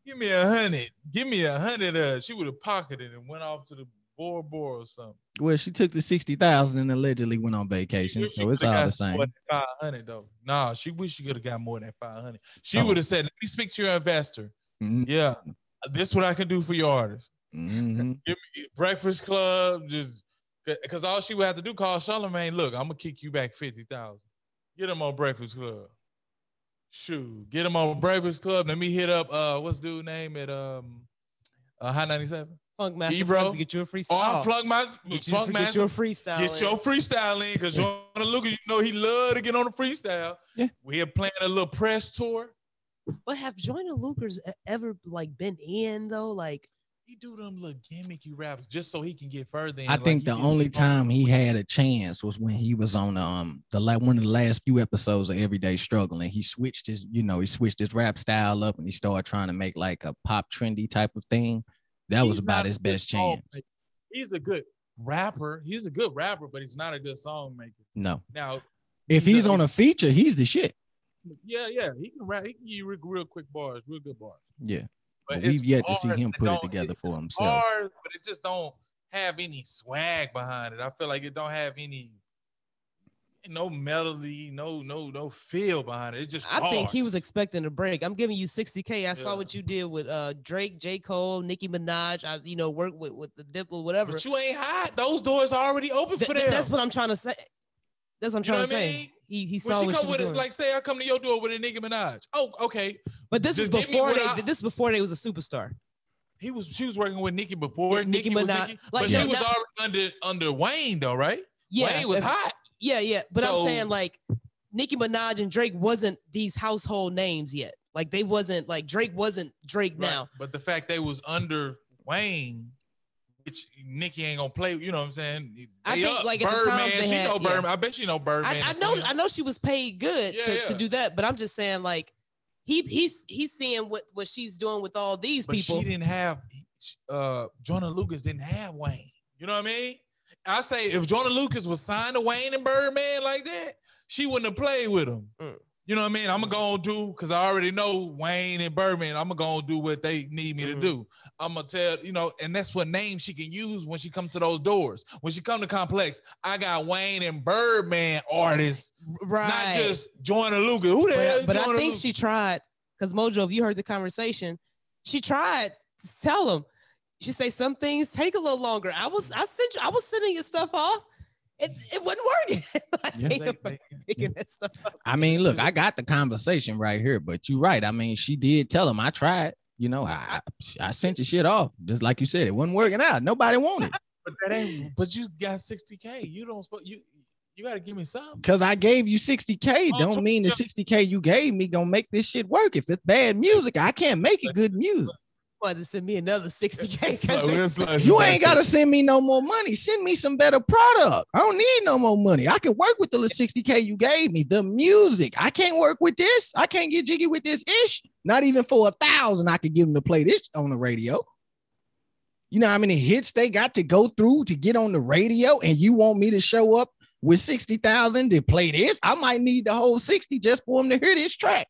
Give me a hundred, give me a hundred. Uh, she would have pocketed and went off to the Bora Bora or something. Well, she took the sixty thousand and allegedly went on vacation, so it's all the same. 500 though. Nah, she wish she could have got more than 500. She Oh. would have said, "Let me speak to your investor. Mhm, Yeah, this what I can do for your artist. mhm. Give me Breakfast Club, just because all she would have to do call Charlemagne. Look, I'm gonna kick you back fifty thousand. Get him on Breakfast Club. Shoot, get him on Breakfast Club. Let me hit up uh, what's dude name at um, uh, High ninety seven. Funk Master Ebro. Fuzz, get you a freestyle. Oh, plug my get you, Funk get Master. your freestyle. Get in. your freestyle in because Jonah Lucas, you know he love to get on the freestyle. Yeah. We are playing a little press tour. But have Joyner Lucas ever like been in though? Like He do them little gimmicky raps just so he can get further. in, I like think the only with time he had a chance was when he was on um the like one of the last few episodes of Everyday Struggle, and he switched his you know he switched his rap style up, and he started trying to make like a pop trendy type of thing. That was about his best chance. songmaker. He's a good rapper. He's a good rapper, but he's not a good song maker. No, Now, if He's he's a- on a feature, he's the shit. yeah, yeah, he can rap. He can give you real, real quick bars, real good bars. Yeah, But But we've yet to see him put it together for himself. Bars, but it just don't have any swag behind it. I feel like it don't have any no melody, no no no feel behind it. It's just I think he was expecting a break. I'm giving you 60k. I saw what you did with uh Drake, J. Cole, Nicki Minaj. I you know work with with the Diplo, whatever. But you ain't hot. Those doors are already open Th- for th- them. that's what I'm trying to say. That's what I'm You know trying to I say. mean? He he when saw she come she was with doing. it, like say I come to your door with a Nicki Minaj. Oh, okay. but this was just give before they I- this was before they was a superstar. He was she was working with Nicki before Yeah, Nicki, Nicki was Minaj- Nicki, like, but no, she was not- already under under Wayne though, right? Yeah, Wayne was if- hot. Yeah, yeah. But I'm saying like Nicki Minaj and Drake wasn't these household names yet. Like they wasn't like Drake wasn't Drake Right. now. But the fact they was under Wayne, which Nicki ain't gonna play. You know what I'm saying? I think, up. like, at the Birdman. time they she had- know yeah. Birdman. I bet she know Birdman. I, I know. I know she was paid good Yeah, to, yeah. to do that, but I'm just saying like he he's he's seeing what what she's doing with all these But people. she didn't have. Uh, Jordan Lucas didn't have Wayne. You know what I mean? I say if Jordan Lucas was signed to Wayne and Birdman like that, she wouldn't have played with him. Mm. You know what I mean? I'm gonna go do because I already know Wayne and Birdman. I'm gonna go do what they need me Mhm. to do. I'm gonna tell you know, and that's what name she can use when she come to those doors. When she come to Complex, I got Wayne and Birdman artists, right. not just Jordan Lucas. Who the hell? but, is but I think Lucas? she tried because Mojo, if you heard the conversation, she tried to tell him. She say some things take a little longer. I was I sent you I was sending your stuff off. It, it wasn't working. I Yeah. They- they- picking that stuff up. I mean, look, I got the conversation right here, but you're right. I mean, she did tell him I tried. You know, I I, I sent your shit off just like you said. It wasn't working out. Nobody wanted But that ain't. But you got 60k. You don't. spo- You you got to give me something. because I gave you 60k. Oh, Don't mean the 60k you gave me gonna make this shit work. If it's bad music, I can't make it good music. Wanted to send me another 60k. So it's like- You ain't gotta send me no more money. Send me some better product. I don't need no more money. I can work with the 60k you gave me. The music. I can't work with this. I can't get jiggy with this ish. Not even for a thousand. I could give them to play this on the radio. You know how many hits they got to go through to get on the radio, and you want me to show up with 60,000 to play this? I might need the whole 60 just for them to hear this track.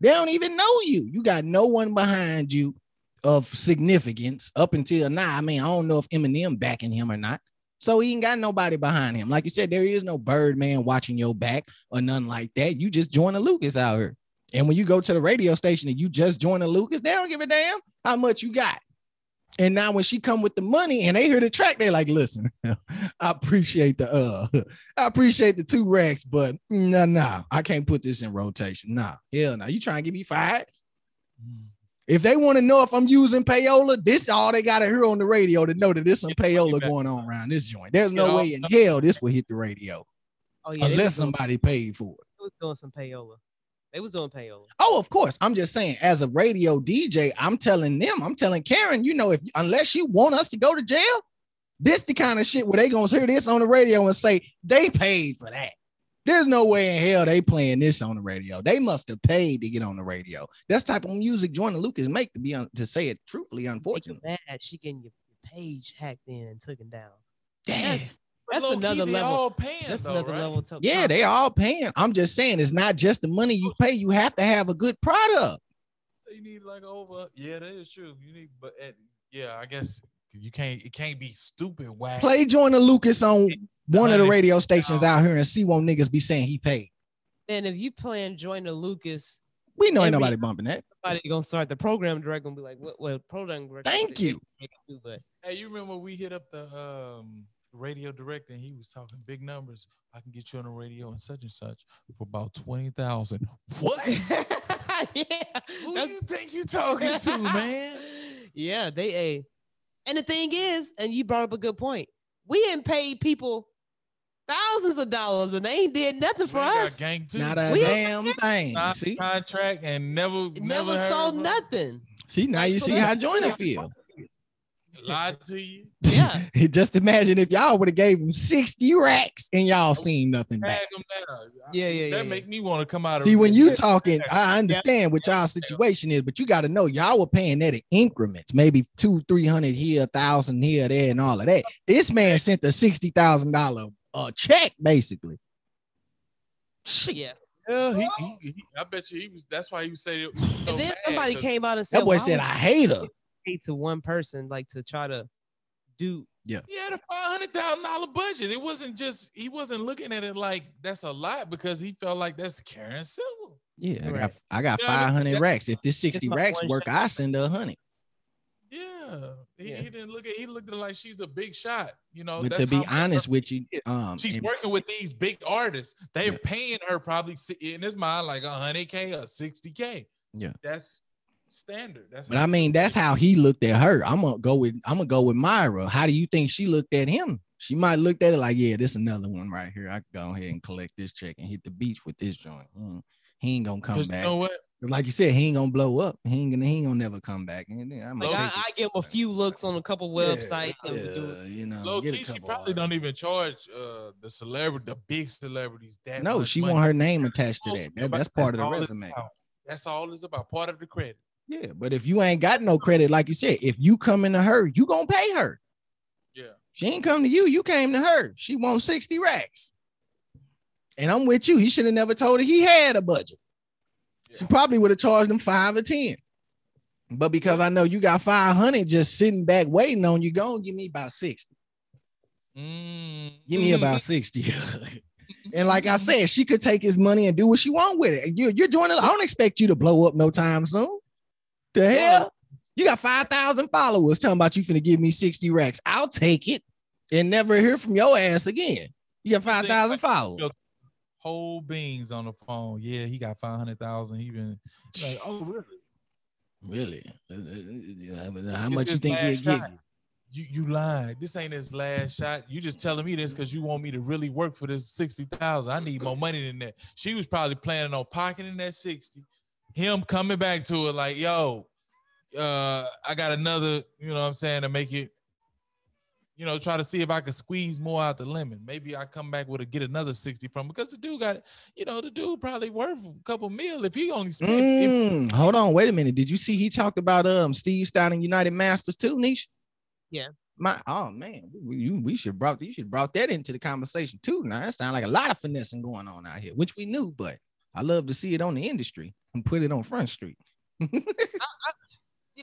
They don't even know you. You got no one behind you of significance up until now. I mean, I don't know if Eminem backing him or not. So he ain't got nobody behind him. Like you said, there is no Birdman watching your back or nothing like that. You just Joyner Lucas out here. And when you go to the radio station and you just Joyner Lucas, they don't give a damn how much you got. And now when she come with the money and they hear the track, they're like, listen, I appreciate the uh I appreciate the two racks, but no, no, I can't put this in rotation. Nah, hell no. You trying to get me fired? If they want to know if I'm using payola, this all they gotta hear on the radio to know that there's some payola going on around this joint. There's no way in hell this will hit the radio Oh yeah, unless was, doing, somebody paid for it. they was doing some payola. They was doing payola. Oh, of course. I'm just saying, as a radio DJ, I'm telling them, I'm telling Karen, you know, if unless you want us to go to jail, this the kind of shit where they gonna hear this on the radio and say they paid for that. There's no way in hell they playing this on the radio. They must have paid to get on the radio. That's the type of music Jordan Lucas make to be on to say it truthfully, Make you unfortunately. mad. She getting your, your page hacked in and taken down. Damn. That's that's low-key, another level. Paying, That's though, another right? level. To Yeah, they all paying. I'm just saying it's not just the money you pay, you have to have a good product. So you need like over. Yeah, that is true. You need, but yeah, I guess you can't. It can't be stupid whack. Play Jordan Lucas on one of the radio stations out here and see what niggas be saying he paid. And if you playing Joyner Lucas, We know ain't nobody bumping that. somebody gonna start the program director and be like, "What? Well, program director." Thank you. do, But Hey, you remember we hit up the um radio director and he was talking big numbers. I can get you on the radio and such and such for about twenty thousand. What? yeah, Who do you think you talking to, man? yeah, they a. And the thing is, and you brought up a good point. We ain't paid people thousands of dollars, and they ain't did nothing for We got us. gang too. Not a We- damn thing. Signed See, contract and never, never, Never, heard saw nothing. see now Like, you so see that's- how Joyner feel. Lied to you. Yeah. Just imagine if y'all would have gave him 60 racks and y'all seen nothing back. Tag 'em down. Yeah, yeah, That yeah, make me want to come out of. See, when you talking, I understand what y'all situation is, but you got to know y'all were paying that in increments, maybe two, three hundred here, a thousand here, there, and all of that. This man sent a sixty thousand dollar uh check, basically. Shit. Yeah. Yeah, he, he, he, I bet you he was. That's why he was saying he was so and then mad, somebody 'cause came out and said, That boy said, "I hate her." Pay to one person like to try to do Yeah. He had a five hundred thousand dollar budget. It wasn't just he wasn't looking at it like that's a lot because he felt like that's Karen Civil. Yeah, I got, Right. I got You know I mean? five hundred racks. If this sixty racks one work. I send a hundred. Yeah. He, Yeah. he didn't look at he looked at like she's a big shot. You know, But that's to be honest with you, um, she's and- working with these big artists. They're Yeah. paying her probably in his mind like a hundred K or sixty K. Yeah. That's standard. That's But I mean, that's how he looked at her. I'm gonna go with I'm gonna go with Myra. How do you think she looked at him? She might looked at it like, yeah, this another one right here. I can go ahead and collect this check and hit the beach with this joint. Mm, he ain't gonna come back. You know what? Cause like you said, he ain't gonna blow up. He ain't gonna he ain't gonna never come back. And then I'm Like I, I give him a few looks on a couple websites. Yeah, and we do it. yeah, you know, Low get a key, she probably of- don't even charge uh the celebrity, the big celebrities that. No, much she money. want her name attached to that. that that's part of the resume. about. That's all it's about. Part of the credit. Yeah, but if you ain't got no credit, like you said, if you coming to her, you gonna pay her. Yeah. She ain't come to you, you came to her. She wants 60 racks. And I'm with you. He should have never told her he had a budget. She probably would have charged him five or 10. But because I know you got 500 just sitting back waiting on you, go and give me about 60. Mm, Give me about 60. and like I said, she could take his money and do what she want with it. You, you're doing it. I don't expect you to blow up no time soon. The hell? You got 5,000 followers talking about you finna give me 60 racks. I'll take it and never hear from your ass again. You got 5,000 followers. whole beans on the phone. Yeah, he got five hundred thousand. He been like, oh really? Really? Uh, uh, uh, uh How much you think he'll last give shot. you? You you lied. This ain't his last shot. You just telling me this because you want me to really work for this sixty thousand. I need more money than that. She was probably planning on pocketing that sixty. Him coming back to it like, yo, uh, I got another. You know what I'm saying to make it. You know, try to see if I can squeeze more out the lemon. Maybe I come back with a get another 60 from because the dude got, you know, the dude probably worth a couple mil if he only spent. if- Mm, hold on, wait a minute. Did you see he talked about um Steve Stoute and United Masters too, Niche? Yeah. My oh man, we, you- we should brought you should brought that into the conversation too. Now that sounds like a lot of finessing going on out here, which we knew, but I love to see it on the industry and put it on Front Street.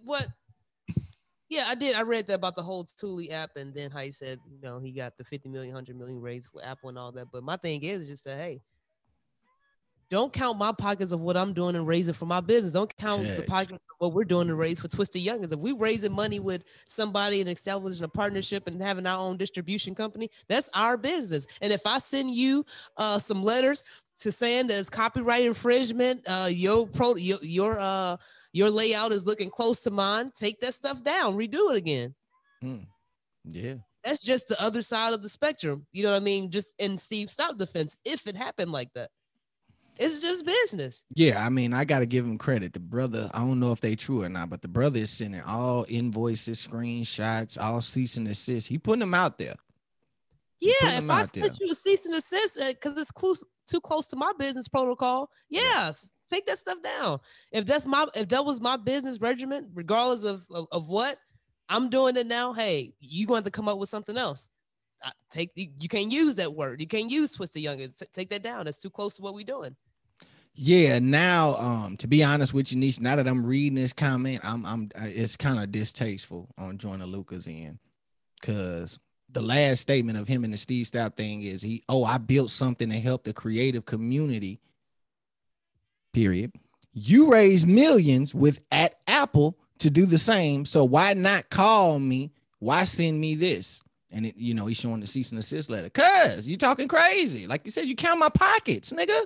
What? Yeah, I did. I read that about the whole Tully app, and then how he said, you know, he got the 50 million, 100 million raised for Apple and all that. But my thing is just that, hey, don't count my pockets of what I'm doing and raising for my business. Don't count the pockets of what we're doing to raise for Twisted Youngers. If we raising money with somebody and establishing a partnership and having our own distribution company, that's our business. And if I send you uh, some letters to saying there's copyright infringement, uh, your pro, your, your uh, your layout is looking close to mine. Take that stuff down, redo it again. Hmm. Yeah. That's just the other side of the spectrum. You know what I mean? Just in Steve Stoute defense, if it happened like that, it's just business. Yeah, I mean, I gotta give him credit. The brother, I don't know if they true or not, but the brother is sending all invoices, screenshots, all cease and desist. He putting them out there. Yeah, if I sent you a cease and desist because it's close too close to my business protocol, yeah, s- take that stuff down. If that's my if that was my business regimen, regardless of of, of what I'm doing it now, hey, you going to come up with something else. I, take you, you can't use that word. You can't use Twisted Younger. S- Take that down. That's too close to what we're doing. Yeah, now, um, to be honest with you, Niche, now that I'm reading this comment, I'm, I'm, uh, it's kind of distasteful on Joyner Lucas end, because the last statement of him and the Steve Stoute thing is he, oh, I built something to help the creative community. Period. You raised millions with at Apple to do the same, so why not call me? Why send me this? And it, you know, he's showing the cease and desist letter. Cause you talking crazy. Like you said, you count my pockets, nigga.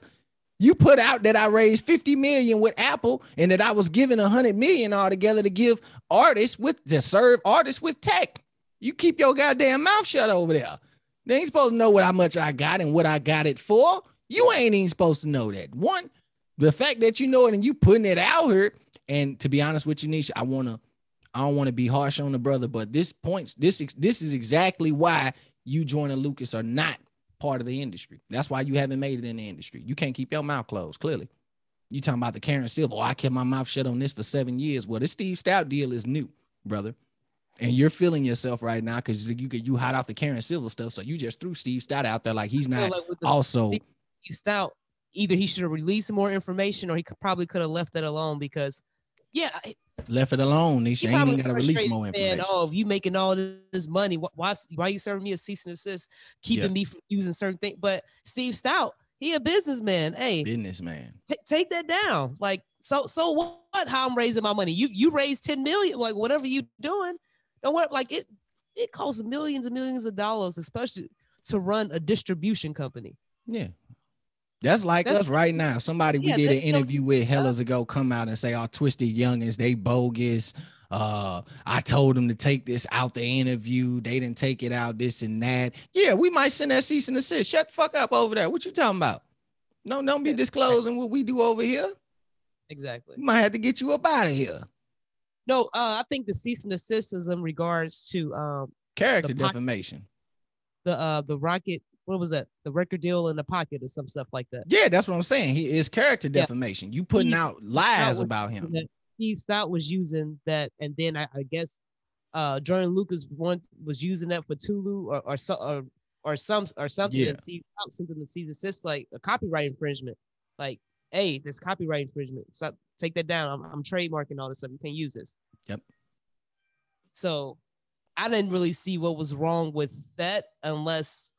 You put out that I raised 50 million with Apple and that I was given 100 million altogether to give artists with to serve artists with tech. You keep your goddamn mouth shut over there. They ain't supposed to know what how much I got and what I got it for. You ain't even supposed to know that. One, the fact that you know it and you putting it out here. And to be honest with you, Nisha, I wanna, I don't want to be harsh on the brother, but this points, this this is exactly why you Joyner Lucas are not part of the industry. That's why you haven't made it in the industry. You can't keep your mouth closed. Clearly, you talking about the Karen Civil. Oh, I kept my mouth shut on this for seven years. Well, this Steve Stoute deal is new, brother, and you're feeling yourself right now because you get you hot off the Karen Civil stuff. So you just threw Steve Stoute out there like he's not like also. Steve Stoute, either he should have released more information or he could, probably could have left that alone because, yeah, Left it alone. Nisha he ain't even got to release more saying, information. oh, you making all this money. Wh- Why, why you serving me a cease and desist, keeping Yeah. me from using certain things? But Steve Stoute, he a businessman. Hey, Businessman. ta- take that down. Like, so, so what? How I'm raising my money? You, you raise 10 million, like whatever you doing. Don't worry, like it, it costs millions and millions of dollars, especially to run a distribution company. Yeah. That's like That's- us right now. Somebody we did an interview with hellas ago come out and say, our twisted youngins, they bogus." Uh, I told them to take this out the interview. They didn't take it out, this and that. Yeah, we might send that cease and desist. Shut the fuck up over there. What you talking about? No, don't be disclosing what we do over here. exactly. We might have to get you up out of here. No, uh, I think the cease and desist is in regards to um Character The po- defamation. the uh the rocket. What was that? The record deal in the pocket or some stuff like that. Yeah, that's what I'm saying. He is character Yeah. defamation. You putting He- out lies about him. Steve Stoute was using that, and then I, I guess uh Jordan Lucas one was using that for Tully or or so, or, or some or something. Yeah. And Steve Stoute sent them to cease and desist like a copyright infringement. Like, hey, this copyright infringement. Stop, take that down. I'm, I'm trademarking all this stuff. You can't use this. Yep. So I didn't really see what was wrong with that unless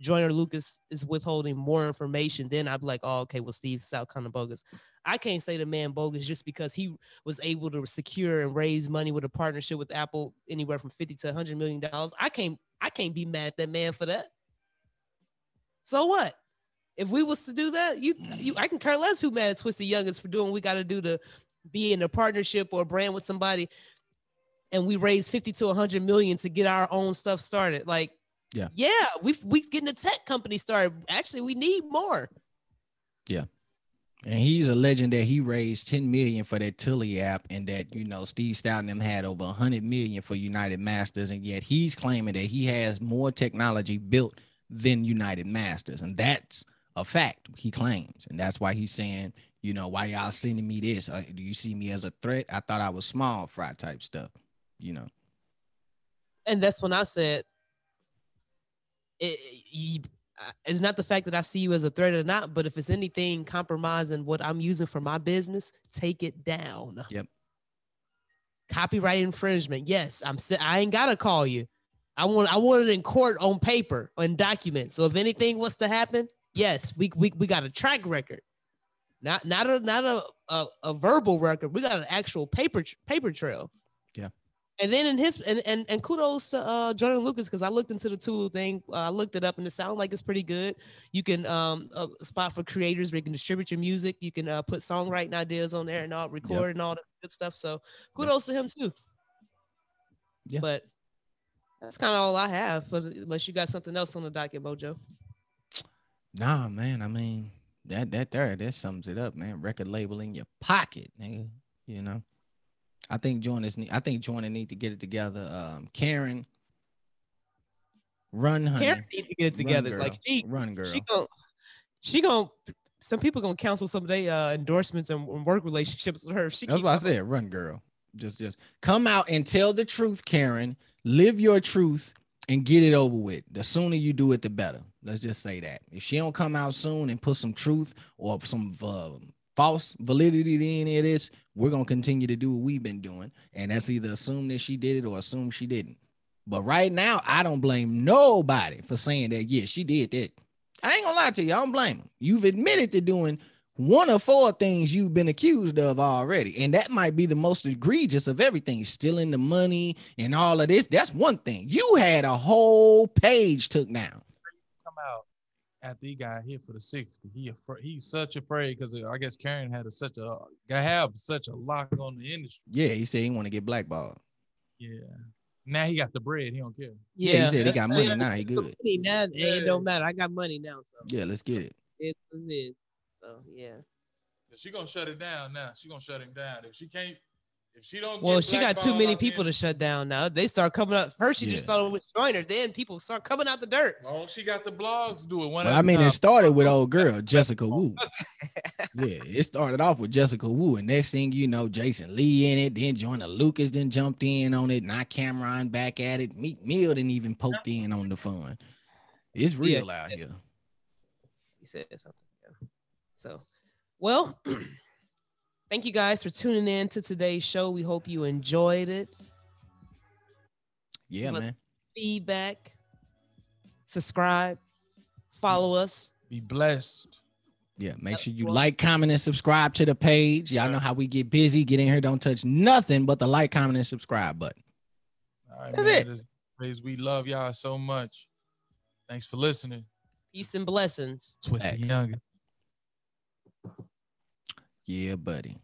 Joyner Lucas is withholding more information. Then I'd be like, oh, okay, well, Steve Stoute kind of bogus. I can't say the man bogus just because he was able to secure and raise money with a partnership with Apple anywhere from 50 to 100 million dollars. I can't I can't be mad at that man for that. So what? If we was to do that, you you I can care less who mad at Twisted Youngest for doing what we got to do to be in a partnership or a brand with somebody and we raise 50 to 100 million to get our own stuff started. Like, Yeah. yeah, we we getting a tech company started. Actually, we need more. Yeah. And he's a legend that he raised 10 million for that Tully app, and that you know Steve Stoute and them had over 100 million for United Masters, and yet he's claiming that he has more technology built than United Masters, and that's a fact he claims, and that's why he's saying, you know, why y'all sending me this? Uh, do you see me as a threat? I thought I was small fry type stuff, you know. and that's when I said, it, uh, it's not the fact that I see you as a threat or not, but if it's anything compromising what I'm using for my business, take it down. Yep. Copyright infringement. Yes, I'm. I ain't gotta call you. I want. I want it in court on paper on documents. So if anything was to happen, yes, we we, we got a track record. Not not a not a, a a verbal record. We got an actual paper paper trail. Yeah. And then in his and and, and kudos to uh Jordan Lucas because I looked into the Tully thing. Uh, I looked it up and it sounded like it's pretty good. You can um a spot for creators where you can distribute your music. You can uh, put songwriting ideas on there and all record and all that good stuff. So kudos to him too. Yeah. But that's kind of all I have. Unless you got something else on the docket, Mojo. Nah, man. I mean, that that there that sums it up, man. Record label in your pocket, nigga. You know. I think Jordan is. I think Jordan need to get it together. Um, Karen, run, honey, Karen needs to get it together. girl. like she, run, girl. she gon' she gon' some people gonna cancel some of their uh, endorsements and, and work relationships with her. She That's what I said. Run, girl. Just, just come out and tell the truth, Karen. Live your truth and get it over with. The sooner you do it, the better. Let's just say that. If she don't come out soon and put some truth or some uh, false validity to any of this, we're gonna continue to do what we've been doing, and that's either assume that she did it or assume she didn't. But right now, I don't blame nobody for saying that. Yeah, she did that. I ain't gonna lie to you. I don't blame them. You've admitted to doing one of four things you've been accused of already. And that might be the most egregious of everything stealing the money and all of this. That's one thing. You had a whole page took down. Come out after he got hit for the 60. He he's such afraid because I guess Karen had a, such a have such a lock on the industry. Yeah, he said he want to get blackballed. Yeah. Now he got the bread. He don't care. Yeah, he said he got money now. He good. money now, It don't matter. I got money now, so Yeah, let's get it. it's what it is. So yeah. She gonna shut it down now. She gonna shut him down. If she can't, if she don't. Well, get she got too many people there- to shut down now. They start coming up. First, she just started with Joyner. Then people start coming out the dirt. Oh, she got the blogs doing it. One Well, at I a mean, time. it started with old girl Jessica Wu. Yeah, it started off with Jessica Wu, and next thing you know, Jason Lee in it. Then Joyner Lucas then jumped in on it. Not Cam'ron back at it. Meek Mill didn't even poked in on the fun. It's real out here. He said something. Yeah. So, well, thank you guys for tuning in to today's show. We hope you enjoyed it. Yeah, Give us man. Feedback, subscribe, follow us. Be blessed. Yeah, make sure you like, comment, and subscribe to the page. Y'all know how we get busy. Get in here, don't touch nothing but the like, comment, and subscribe button. All right, That's man. it. This- we love y'all so much. Thanks for listening. Peace and blessings. Twisted Facts. Young. Yeah, buddy.